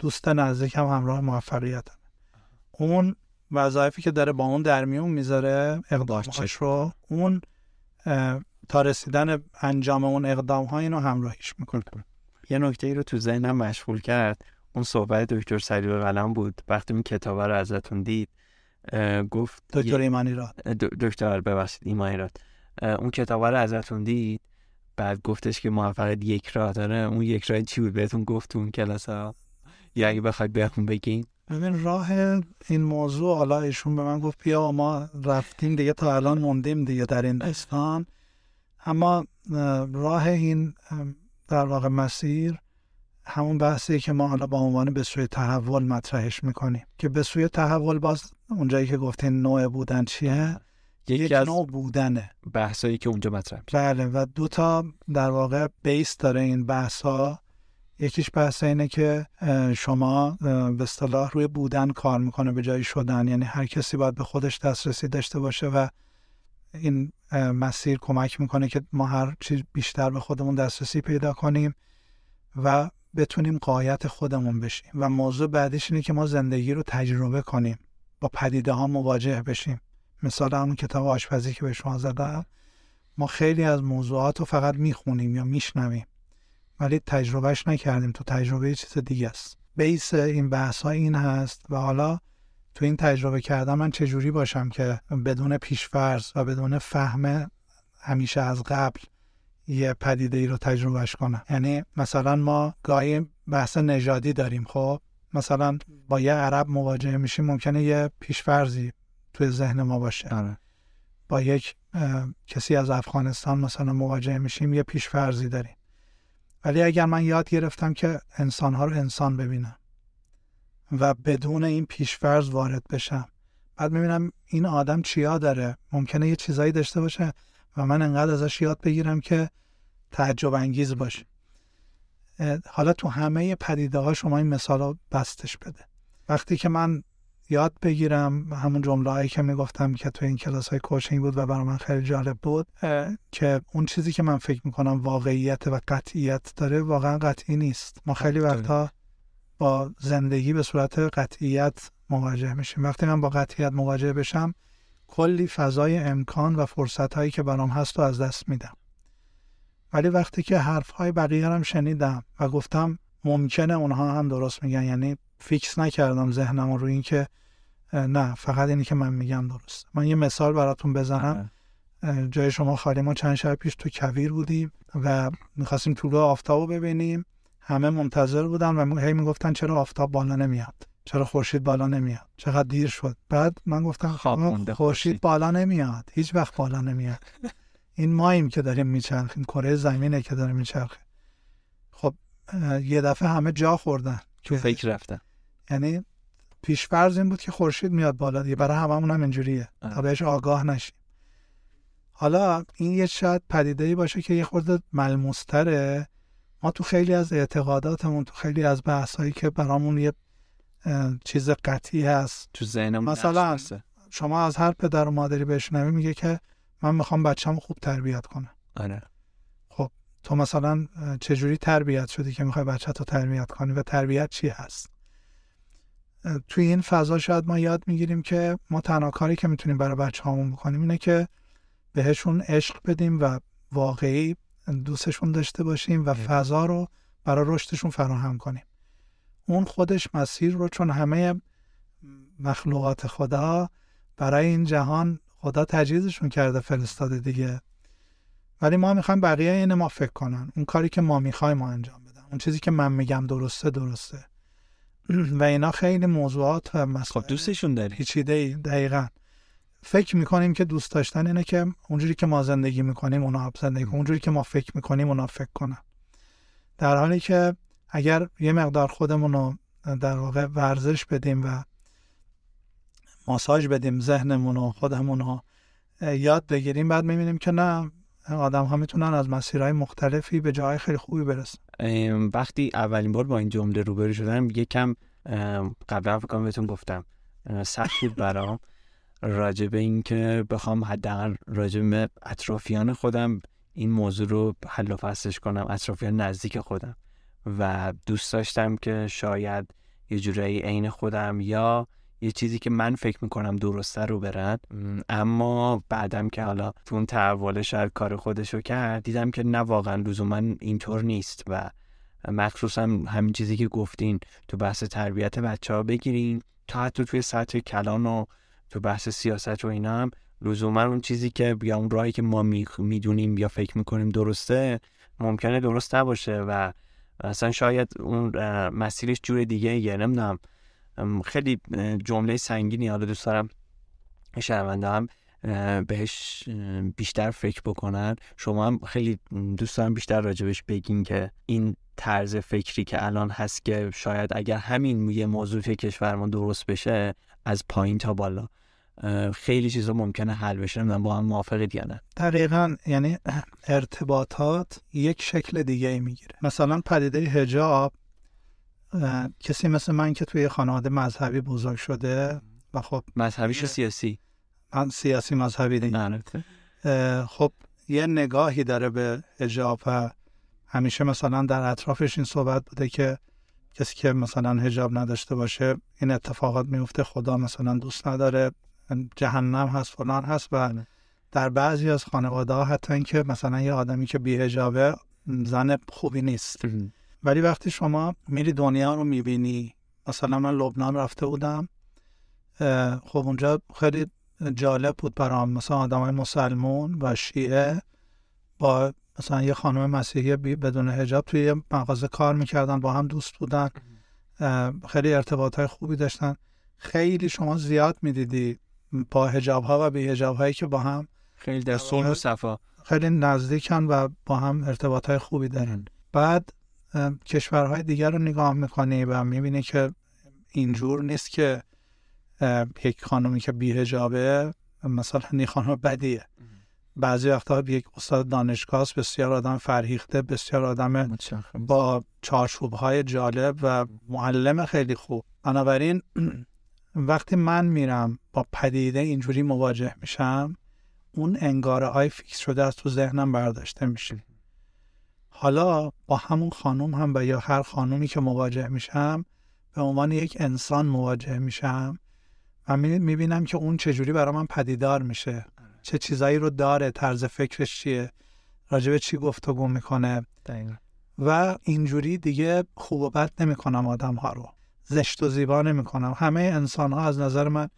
Speaker 3: دوست نزدیکم همراه موفقیتم اون وظایفی که داره با اون در میون می‌ذاره اقدامش رو اون تا رسیدن انجام اون اقدام ها اینو همراهیش می‌کنه.
Speaker 2: یه نکته ای رو تو ذهنم مشغول کرد. اون صحبت دکتر سریع قلم بود. وقتی این کتاب رو ازتون دید گفت
Speaker 3: دکتر ایمانی راد.
Speaker 2: دکتر ببخشید ایمانی راد. اون کتاب رو ازتون دید بعد گفتش که موفقیت یک راه داره. اون یک راه چی بود؟ بهتون گفت اون کلاس ها یا اگه بخواید بهتون بگین؟
Speaker 3: ببین راه این موضوع حالا ایشون به من گفت بیا ما رفتیم دیگه تا الان موندیم دیگه در این استان. اما راه این در واقع مسیر همون بحثی که ما حالا با عنوان به سوی تحول مطرحش می‌کنیم. که به سوی تحول باز اونجایی که گفتین نوع بودن چیه؟
Speaker 2: یکی
Speaker 3: یک
Speaker 2: از
Speaker 3: نوع بودنه.
Speaker 2: بحثایی که اونجا مطرح
Speaker 3: بله و دو تا در واقع بیس داره این بحث ها یکیش بحث اینه که شما به اصطلاح روی بودن کار می‌کنه به جای شدن. یعنی هر کسی باید به خودش دسترسی داشته باشه و این مسیر کمک می‌کنه که ما هر چیز بیشتر به خودمون دسترسی پیدا کنیم و بتونیم قایت خودمون بشیم. و موضوع بعدیش اینه که ما زندگی رو تجربه کنیم. با پدیده ها مواجه بشیم. مثال همون کتاب آشپزی که به شما زدم. ما خیلی از موضوعات رو فقط می‌خونیم یا میشنویم. ولی تجربهش نکردیم تو تجربه چیز دیگه است. بیس این بحث ها این هست و حالا تو این تجربه کردم من چجوری باشم که بدون پیشفرض و بدون فهم همیشه از قبل یه پدیده ای رو تجربهش کنم. یعنی مثلا ما گاهی بحث نژادی داریم خب؟ مثلا با یه عرب مواجه میشیم ممکنه یه پیشفرزی توی ذهن ما باشه.
Speaker 2: آره.
Speaker 3: با یک کسی از افغانستان مثلا مواجه میشیم یه پیشفرزی داریم. ولی اگر من یاد گرفتم که انسانها رو انسان ببینم و بدون این پیشفرز وارد بشم بعد می‌بینم این آدم چیا داره؟ ممکنه یه چیزایی داشته باشه و من انقدر ازش یاد بگیرم که تعجب انگیز باشه. حالا تو همه پدیده ها شما این مثال رو بستش بده. وقتی که من یاد بگیرم همون جمله هایی که می‌گفتم که تو این کلاس های کوچینگ بود و برای من خیلی جالب بود که اون چیزی که من فکر می‌کنم واقعیت و قطعیت داره واقعا قطعی نیست. ما خیلی وقتا با زندگی به صورت قطعیت مواجه میشیم. وقتی من با قطعیت مواجه بشم کلی فضای امکان و فرصت هایی که برام هست و از دست میدم. ولی وقتی که حرفهای بقیه هم شنیدم و گفتم ممکنه اونها هم درست میگن. یعنی فیکس نکردم ذهنم رو این که نه فقط اینی که من میگم درست من یه مثال براتون بزنم. جای شما خالی ما چند شب پیش تو کویر بودیم و می‌خواستیم طلوع آفتاب رو ببینیم. همه منتظر بودن و هی می‌گفتن چرا آفتاب بالا نمیاد؟ چرا خورشید بالا نمیاد؟ چقدر دیر شد. بعد من گفتم خورشید بالا نمیاد. هیچ وقت بالا نمیاد. این ماییم که داریم میچرخیم. کره زمینه که داریم میچرخیم یه دفعه همه جا خوردن
Speaker 2: تو فکر رفتن.
Speaker 3: یعنی پیشفرض این بود که خورشید میاد بالا دیگه برای هممون هم اینجوریه. تا بهش آگاه نشیم. حالا این یه شاید پدیده ای باشه که یه خورده ملموستره. ما تو خیلی از اعتقاداتمون تو خیلی از بحثایی که برامون یه چیز قطعی هست.
Speaker 2: تو ذهنمون
Speaker 3: مثلا شما از هر پدر و مادری بشنوی میگه که من می‌خوام بچه‌مو خوب تربیت کنم.
Speaker 2: آره.
Speaker 3: تو مثلا چجوری تربیت شدی که می‌خوای بچه تو تربیت کنی و تربیت چی هست؟ توی این فضا شاید ما یاد می‌گیریم که ما تنها کاری که می‌تونیم برای بچه هامون بکنیم اینه که بهشون عشق بدیم و واقعی دوستشون داشته باشیم و فضا رو برای رشدشون فراهم کنیم. اون خودش مسیر رو چون همه مخلوقات خدا برای این جهان خدا تجهیزشون کرده فرستاده دیگه. ولی ما می‌خوایم بقیه این ما فکر کنن. اون کاری که ما می‌خوایم ما انجام بدن. اون چیزی که من میگم درسته درسته. و اینا خیلی موضوعات و مسائل
Speaker 2: خب دوستشون داری
Speaker 3: پیچیده ای دقیقا. فکر می‌کنیم که دوست داشتن اینه که اونجوری که ما زندگی می‌کنیم اونا هم زندگی اونجوری که ما فکر می‌کنیم اونا فکر کنن. در حالی که اگر یه مقدار خودمون رو در واقع ورزش بدیم و ماساژ بدیم ذهنمون و خودمون رو یاد بگیریم بعد می‌بینیم که نه آدم ها می‌تونن از مسیرهای مختلفی به جای خیلی خوبی برسن.
Speaker 2: وقتی اولین بار با این جمله روبرو شدم یکم قبلا فکر بهتون گفتم سخت بود برام. راجع به این که بخوام حداقل راجع به اطرافیان خودم این موضوع رو حل و فصلش کنم اطرافیان نزدیک خودم. و دوست داشتم که شاید یه جورایی عین خودم یا یه چیزی که من فکر می‌کنم درسته رو برد اما بعدم که حالا تو اون تحول شاید کار خودشو کرد دیدم که نه واقعا لزوما اینطور نیست و مخصوصا همین چیزی که گفتین تو بحث تربیت بچه ها بگیرین. تا حتی توی سطح کلان و تو بحث سیاست و اینا هم لزوما اون چیزی که یا اون راهی که ما می‌دونیم یا فکر می‌کنیم درسته ممکنه درست نباشه و اصلا شاید اون مسیرش جور دیگه یه نمی‌دونم. خیلی جمله سنگینی حالا دوست دارم شنونده هم بهش بیشتر فکر بکنن. شما هم خیلی دوست دارم بیشتر راجبش بگین که این طرز فکری که الان هست که شاید اگر همین یه موضوع کشورمون درست بشه از پایین تا بالا خیلی چیزا ممکنه حل بشه. نمی‌دونم با هم موافقید یا نه؟
Speaker 3: دقیقا یعنی ارتباطات یک شکل دیگه ای می‌گیره. مثلا پدیده هجاب کسی مثل من که توی خانواده مذهبی بزرگ شده و خب
Speaker 2: مذهبیش سیاسی؟
Speaker 3: من سیاسی مذهبی دیگه. خب یه نگاهی داره به هجاب و همیشه مثلا در اطرافش این صحبت بوده که کسی که مثلا هجاب نداشته باشه این اتفاقات میفته خدا مثلا دوست نداره جهنم هست فلان هست و بله. در بعضی از خانواده ها حتی اینکه مثلا یه آدمی که بی هجابه زن خوبی نیست. ولی وقتی شما میری دنیا رو می‌بینی مثلا من لبنان رفته بودم خب اونجا خیلی جالب بود برام. مثلا آدم های مسلمون و شیعه با مثلا یه خانم مسیحی بدون هجاب توی یه مغازه کار می‌کردن با هم دوست بودن. خیلی ارتباط های خوبی داشتن. خیلی شما زیاد می‌دیدی با هجاب ها و بی هجاب هایی که با هم
Speaker 2: خیلی در صلح و صفا.
Speaker 3: خیلی نزدیکن و با هم ارتباط های خوبی دارن. بعد کشورهای دیگر رو نگاه می‌کنی و می‌بینی که اینجور نیست که یک خانمی که بیهجابه مثلا این خانم بدیه. بعضی وقتا یک استاد دانشگاه بسیار آدم فرهیخته بسیار آدم با چارچوب های جالب و معلم خیلی خوب. بنابراین وقتی من میرم با پدیده اینجوری مواجه میشم اون انگاره های فیکس شده از تو ذهنم برداشته میشه. حالا با همون خانم هم و یا هر خانومی که مواجه میشم به عنوان یک انسان مواجه میشم و می‌بینم که اون چجوری برای من پدیدار میشه. چه چیزایی رو داره طرز فکرش چیه راجع به چی گفتگو می‌کنه.
Speaker 2: دقیقا.
Speaker 3: و اینجوری دیگه خوب و بد نمی‌کنم آدم ها رو. زشت و زیبا نمی‌کنم. همه انسان ها از نظر من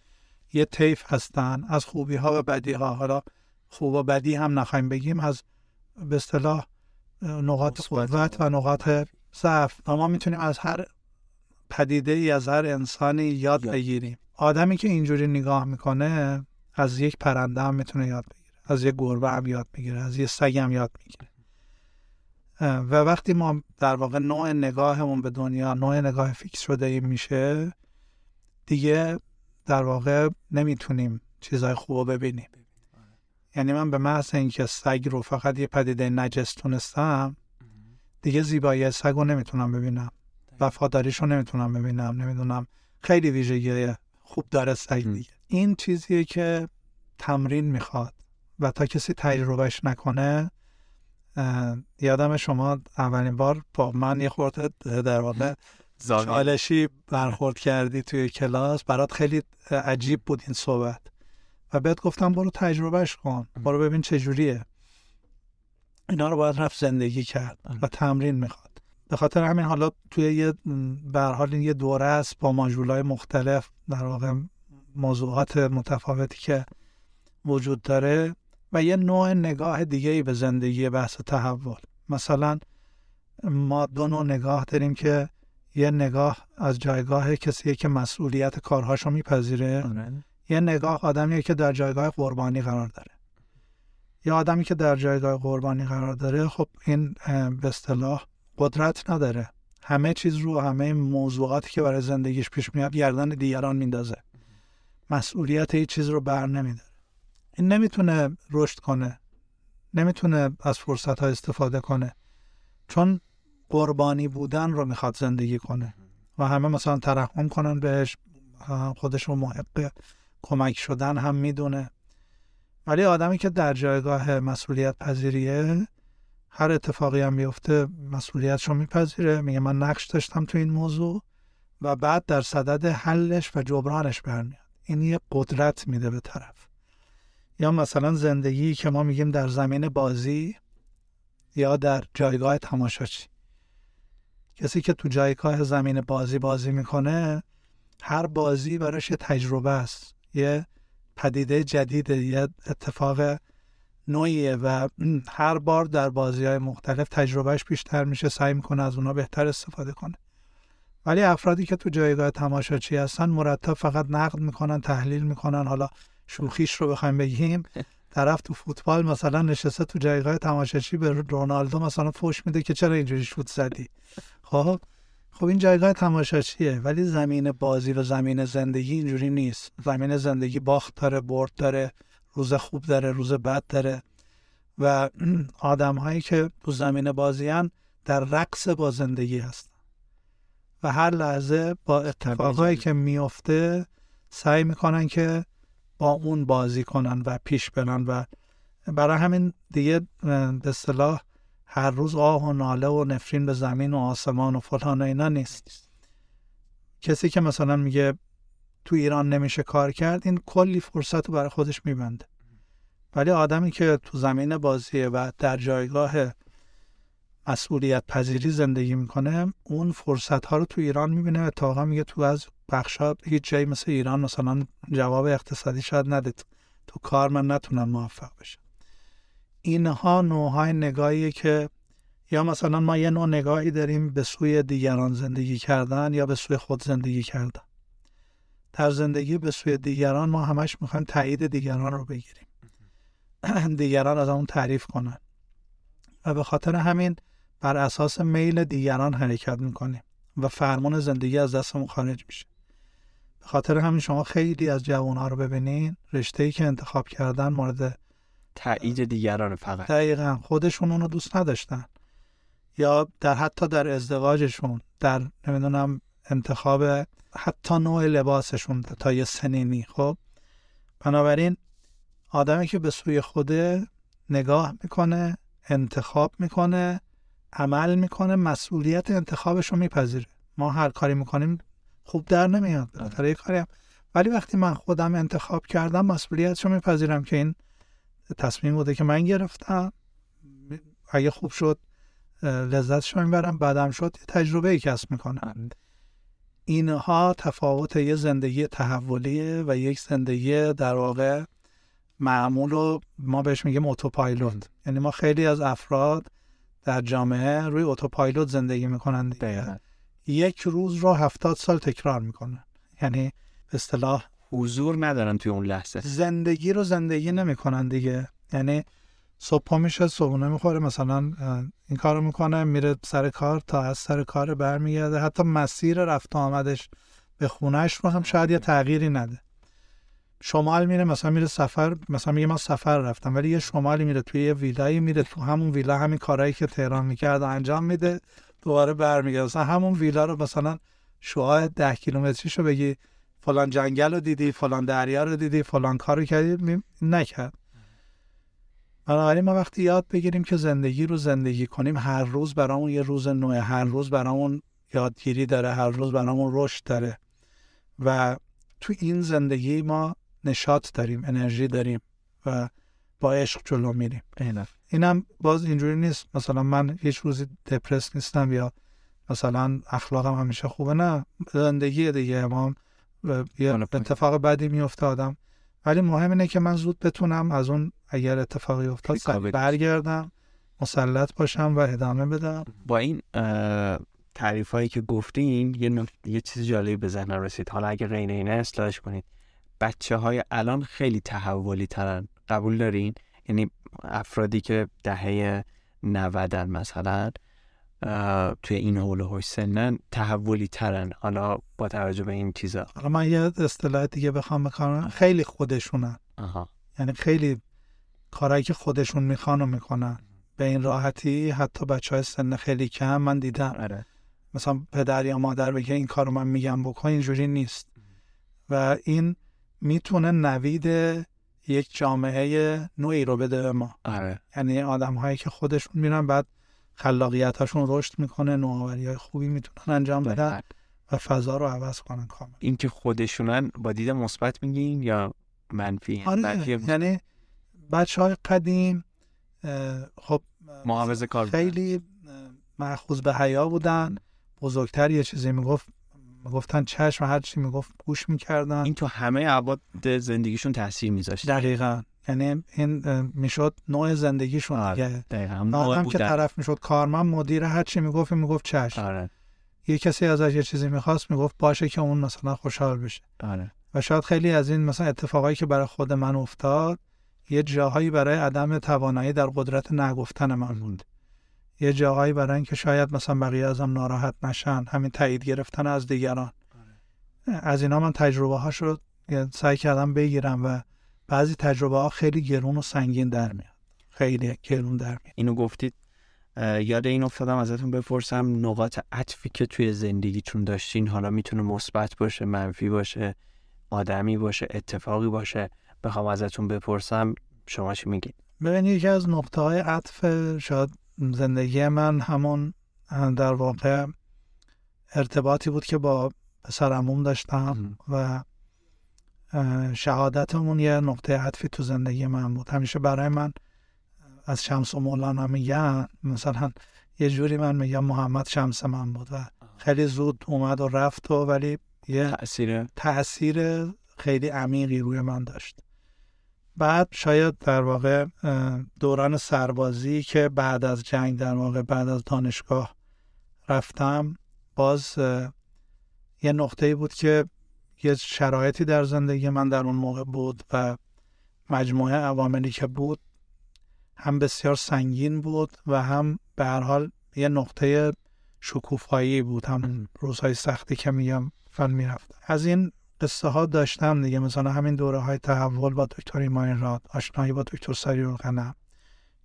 Speaker 3: یه طیف هستن. از خوبی ها و بدی ها حالا خوب و بدی هم نخوایم بگیم از به اصطلاح نقاط. قوت و نقاط ضعف. و ما می‌تونیم از هر پدیده ای از هر انسانی یاد. بگیریم. آدمی که اینجوری نگاه می‌کنه از یک پرنده هم می‌تونه یاد بگیره. از یک گربه هم یاد بگیره. از یک سگ هم یاد می‌گیره و وقتی ما در واقع نوع نگاهمون به دنیا نوع نگاه فیکس شده ای میشه دیگه در واقع نمی‌تونیم چیزهای خوب رو ببینیم. یعنی من به محض اینکه سگ رو فقط یه پدیده نجس تونستم دیگه زیبایی سگ رو نمی‌تونم ببینم. وفاداریش رو نمی‌تونم ببینم نمی‌دونم. خیلی ویژگی خوب داره سگ. دیگه. این چیزیه که تمرین می‌خواد و تا کسی تجربهش نکنه یادم شما اولین بار با من یه خورده در واقع چالشی برخورد کردی توی کلاس. برات خیلی عجیب بود این صحبت. و بهت گفتم برو تجربهش کن. برو ببین چجوریه اینا رو باید رفت زندگی کرد و تمرین می‌خواد. به خاطر همین حالا توی یه حال این یه دوره است با ماژولای مختلف در واقع موضوعات متفاوتی که وجود داره و یه نوع نگاه دیگه ای به زندگی بحث تحول. مثلا ما دو نوع نگاه داریم که یه نگاه از جایگاه کسیه که مسئولیت کارهاشو میپذیره.
Speaker 2: آره.
Speaker 3: یه نگاه آدمیه که در جایگاه قربانی قرار داره. یا آدمی که در جایگاه قربانی قرار داره خب این به اصطلاح قدرت نداره. همه چیز رو همه موضوعاتی که برای زندگیش پیش میاد گردن دیگران میندازه. مسئولیت هیچ چیز رو بر نمیداره. این نمی‌تونه رشد کنه نمی‌تونه از فرصت ها استفاده کنه. چون قربانی بودن رو می‌خواد زندگی کنه. و همه مثلا ترحم کنن بهش خودش رو محق کمک شدن هم می‌دونه. ولی آدمی که در جایگاه مسئولیت پذیریه هر اتفاقی هم مسئولیتش رو میپذیره. میگه من نقش داشتم تو این موضوع و بعد در صدد حلش و جبرانش برمیاد. این یه قدرت میده به طرف. یا مثلا زندگی که ما میگیم در زمین بازی یا در جایگاه تماشاچی. کسی که تو جایگاه زمین بازی بازی می‌کنه هر بازی براش تجربه است. یه پدیده جدیده یه اتفاق نوعیه و هر بار در بازی های مختلف تجربهش بیشتر میشه سعی می‌کنه از اونا بهتر استفاده کنه. ولی افرادی که تو جایگاه تماشاچی هستن مرتب فقط نقد می‌کنن تحلیل می‌کنن. حالا شوخیش رو بخوایم بگیم. طرف تو فوتبال مثلا نشسته تو جایگاه تماشاچی به رونالدو مثلا فوش میده که چرا اینجوری شوت زدی؟ خب خب این جایگاه تماشاچیه ولی زمین بازی و زمین زندگی اینجوری نیست. زمین زندگی باخت داره برد داره روز خوب داره روز بد داره. و آدم هایی که تو زمین بازی در رقص با زندگی هستن. و هر لحظه با اتفاقایی که میفته سعی می‌کنن که با اون بازی کنن و پیش برن و برای همین دیگه به اصطلاح هر روز آه و ناله و نفرین به زمین و آسمان و فلان و اینا نیست. کسی که مثلا میگه تو ایران نمیشه کار کرد این کلی فرصت رو برای خودش میبنده. ولی آدمی که تو زمین بازیه و در جایگاه مسئولیت پذیری زندگی می‌کنه اون فرصت ها رو تو ایران می‌بینه و اتفاقا میگه تو از بخشا هیچ جایی مثل ایران مثلا جواب اقتصادی شاید نده تو کار من نتونم موفق بشم. اینها نوعهای نگاهیه که یا مثلا ما یه نوع نگاهی داریم به سوی دیگران زندگی کردن یا به سوی خود زندگی کردن. در زندگی به سوی دیگران ما همش می‌خوایم تایید دیگران رو بگیریم. دیگران از اون تعریف کنن. و به خاطر همین بر اساس میل دیگران حرکت می‌کنیم و فرمان زندگی از دستمون خارج میشه. به خاطر همین شما خیلی از جوانها رو ببینین رشته ای که انتخاب کردن مورد
Speaker 2: تایید دیگران فقط.
Speaker 3: دقیقا. خودشون اونو دوست نداشتن. یا در حتی در ازدواجشون در نمی‌دونم انتخاب حتی نوع لباسشون تا یه سنینی خب؟ بنابراین آدمی که به سوی خوده نگاه می‌کنه انتخاب می‌کنه عمل می‌کنه مسئولیت انتخابش رو میپذیره. ما هر کاری می‌کنیم خوب در نمیاد. بالاخره یه کاری هم. ولی وقتی من خودم انتخاب کردم مسئولیتش رو میپذیرم که این تصمیم بوده که من گرفتم. اگه خوب شد لذتش رو می‌برم. بعدم شد یه تجربه ای کسب می‌کنم. اینها تفاوت یه زندگی تحولیه و یک زندگی در واقع معمول رو ما بهش میگیم اتوپایلوت یعنی ما خیلی از افراد در جامعه روی اتوپایلوت زندگی می‌کنن یک روز رو هفتاد سال تکرار می‌کنن. یعنی به اصطلاح
Speaker 2: حضور ندارن توی اون لحظه.
Speaker 3: زندگی رو زندگی نمی‌کنن دیگه. یعنی صبح پا میشه صبحونه می‌خوره مثلا این کارو می‌کنه میره سر کار تا از سر کار برمیگرده. حتی مسیر رفت آمدش به خونهش رو هم شاید یه تغییری نده. شمال میره مثلا میره سفر مثلا میگه من سفر رفتم ولی یه شمالی میره توی یه ویلایی میره تو همون ویلا همین کارهایی که تهران می‌کرد انجام میده دوباره برمیگرده. مثلا همون ویلا رو مثلا شعاع ده کیلومتریش رو بگی فلان جنگل رو دیدی فلان دریا رو دیدی فلان کار رو کردی. نکرد. بنابراین ما وقتی یاد بگیریم که زندگی رو زندگی کنیم هر روز برامون یه روز نوعه هر روز برامون یادگیری داره هر روز برامون رشد داره. و تو این زندگی ما نشاط داریم انرژی داریم و با عشق جلو میریم. اینم باز اینجوری نیست. مثلا من هیچ روزی دپرس نیستم یا مثلا اخلاقم همیشه خوبه. نه زندگی دیگه. ما یه اتفاق بدی میفته آدم. ولی مهم اینه که من زود بتونم از اون اگر اتفاقی افتاد برگردم مسلط باشم و ادامه بدم.
Speaker 2: با این تعریف هایی که گفتین یه, یه چیز جالبی به ذهن رسید. حالا اگه غیر اینه اصلاحش کنید. بچه های الان خیلی تحولی ترن. قبول دارین؟ یعنی افرادی که دهه 90 مثلا توی این حول و سنن تحولی ترن. حالا با توجه به این چیزا.
Speaker 3: حالا من یه اصطلاح دیگه بخوام بکنم. خیلی خودشونن آها. یعنی خیلی کارهایی که خودشون می‌خوان و می‌کنن. به این راحتی حتی بچه های سن خیلی کم من دیدم. اره. مثلا پدر یا مادر بگه این کارو من میگم بکن اینجوری نیست. و این می‌تونه نوید یک جامعه نوعی رو بده به ما.
Speaker 2: آره.
Speaker 3: یعنی آدم هایی که خودشون میرن بعد خلاقیتاشون رشد می‌کنه نوآوری های خوبی می‌تونن انجام بدن بله. و فضا رو عوض کنن کامل
Speaker 2: این که خودشونن با دید مثبت میگین یا منفی؟
Speaker 3: آره یعنی بچه های قدیم خب
Speaker 2: محافظ کار
Speaker 3: خیلی محخوض به حیا بودن. بزرگتر یه چیزی می‌گفت می‌گفتن چشم هر چی می‌گفت گوش می‌کردن.
Speaker 2: این تو همه عباد زندگیشون تاثیر میذاشت.
Speaker 3: دقیقا. یعنی این می‌شد نوع زندگیشون
Speaker 2: آره. دقیقا
Speaker 3: هم که طرف می‌شد کارمند مدیر هر چی می‌گفت می‌گفت چشم
Speaker 2: آره.
Speaker 3: یه کسی ازش یه چیزی می‌خواست می‌گفت باشه که اون مثلا خوشحال بشه
Speaker 2: آره.
Speaker 3: و شاید خیلی از این مثلا اتفاقایی که برای خود من افتاد یه جاهایی برای عدم توانایی در قدرت نگفتن من بود یه جاهایی برای اینکه شاید مثلا بقیه ازم ناراحت نشن همین تایید گرفتن از دیگران از اینا من تجربه ها رو سعی کردم بگیرم و بعضی تجربه ها خیلی گرون و سنگین در میاد. خیلی گرون در میاد.
Speaker 2: اینو گفتید یاد این افتادم ازتون بپرسم نقاط عطفی که توی زندگیتون داشتین. حالا می‌تونه مثبت باشه منفی باشه آدمی باشه اتفاقی باشه. بخوام ازتون بپرسم شما چی میگید؟
Speaker 3: ببینید یکی از نقطه های عطف شاید زندگی من همون در واقع ارتباطی بود که با پسر داشتم و شهادتمون یه نقطه عطفی تو زندگی من بود. همیشه برای من از شمس و مولانا میگن مثلا یه جوری من میگم محمد شمس من بود و خیلی زود اومد و رفت و ولی یه
Speaker 2: تأثیر
Speaker 3: تأثیر خیلی عمیقی روی من داشت. بعد شاید در واقع دوران سربازی که بعد از جنگ در واقع بعد از دانشگاه رفتم باز یه نقطه بود که یه شرایطی در زندگی من در اون موقع بود و مجموعه عواملی که بود هم بسیار سنگین بود و هم به هر حال یه نقطه شکوفایی بود هم روزهای سختی که میگم فن می‌رفت از این قصه ها داشتم دیگه مثلا همین دوره های تحول با دکتر ایمان راد آشنایی با دکتر سری غنم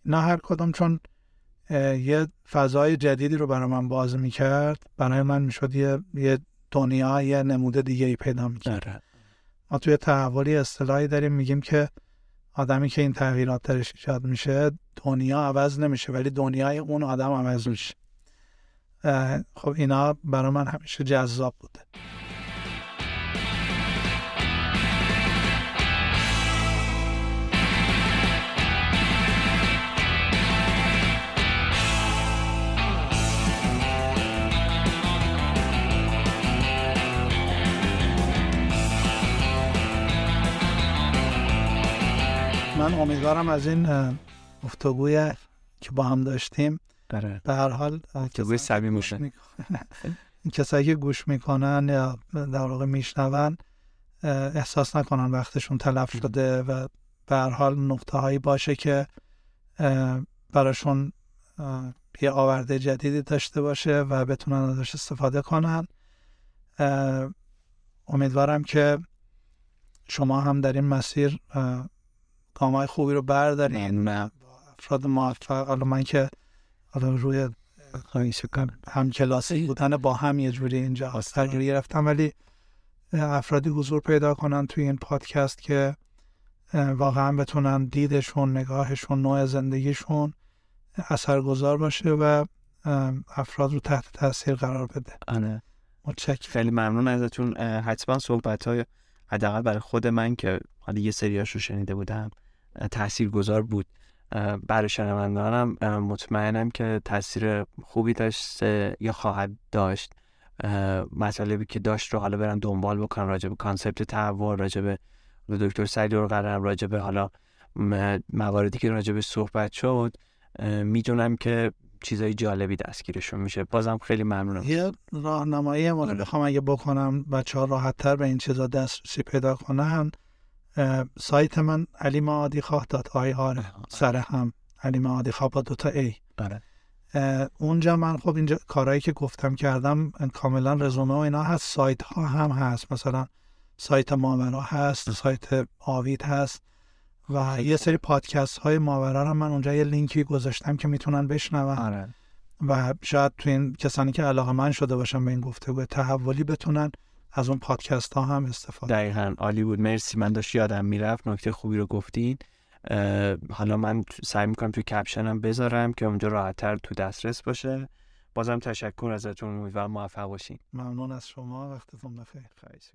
Speaker 3: نه هر کدوم چون یه فضای جدیدی رو برای من باز می‌کرد برای من می‌شد یه, یه دنیا یه نموده دیگه ای پیدا می‌کرد
Speaker 2: آره.
Speaker 3: ما توی تحولی اصطلاحی داریم میگیم که آدمی که این تغییرات درش ایجاد میشه دنیا عوض نمیشه ولی دنیای اون آدم عوض میشه. خب اینا برای من همیشه جذاب بوده. من امیدوارم از این گفتگوی که با هم داشتیم
Speaker 2: بله.
Speaker 3: به هر حال
Speaker 2: گفتگوی سبی
Speaker 3: میشه. کسایی که گوش می‌کنن یا در واقع میشنون احساس نکنن وقتشون تلف شده و به هر حال نقطه هایی باشه که براشون یه آورده جدیدی داشته باشه و بتونن ازش استفاده کنن. امیدوارم که شما هم در این مسیر گامای خوبی رو بردارین افراد موفق. حالا من که حالا روی هم کلاسی بودن با هم یه جوری اینجا تغییر گرفتم ولی افرادی حضور پیدا کنن توی این پادکست که واقعا بتونن دیدشون نگاهشون نوع زندگیشون اثرگذار باشه و افراد رو تحت تاثیر قرار بده.
Speaker 2: آره.
Speaker 3: متشکرم.
Speaker 2: خیلی ممنون ازتون. حتما صحبت های حداقل برای خود من که حالا یه سریاش رو شنیده بودم. تأثیر گذار بود برای شنوندانم مطمئنم که تاثیر خوبی داشت یا خواهد داشت. مطالبی که داشت رو حالا برن دنبال بکنن راجع به کانسپت تحول راجع دکتر سعید قرم راجع به حالا مواردی که راجع به صحبت شد. می‌دونم که چیزای جالبی دستگیرشون میشه. بازم خیلی ممنونم.
Speaker 3: یه راهنمایی ما بخوام اگه بکنم بچه ها راحت تر به این چیزا دسترسی پیدا کنن. سایت من علیم عادی خواه دات آی آر سر هم. علیم عادی خواه با دوتا ای
Speaker 2: بله.
Speaker 3: اونجا من خب اینجا کارهایی که گفتم کردم کاملا رزومه و اینا هست. سایت ها هم هست. مثلا سایت ماورا هست سایت آوید هست. و یه سری پادکست های ماورا هم من اونجا یه لینکی گذاشتم که می‌تونن بشنون.
Speaker 2: آره.
Speaker 3: و شاید تو این کسانی که علاقه من شده باشن به این گفتگو تحولی بتونن. از اون پادکست ها هم استفاده
Speaker 2: دقیقا عالی بود. مرسی. من داشت یادم می‌رفت. نکته خوبی رو گفتین. حالا من سعی می‌کنم توی کپشنم بذارم که اونجا راحتتر تو دسترس باشه. بازم تشکر ازتون. امیدوارم موفق باشین.
Speaker 3: ممنون از شما. وقتتون بخیر.
Speaker 2: خواهش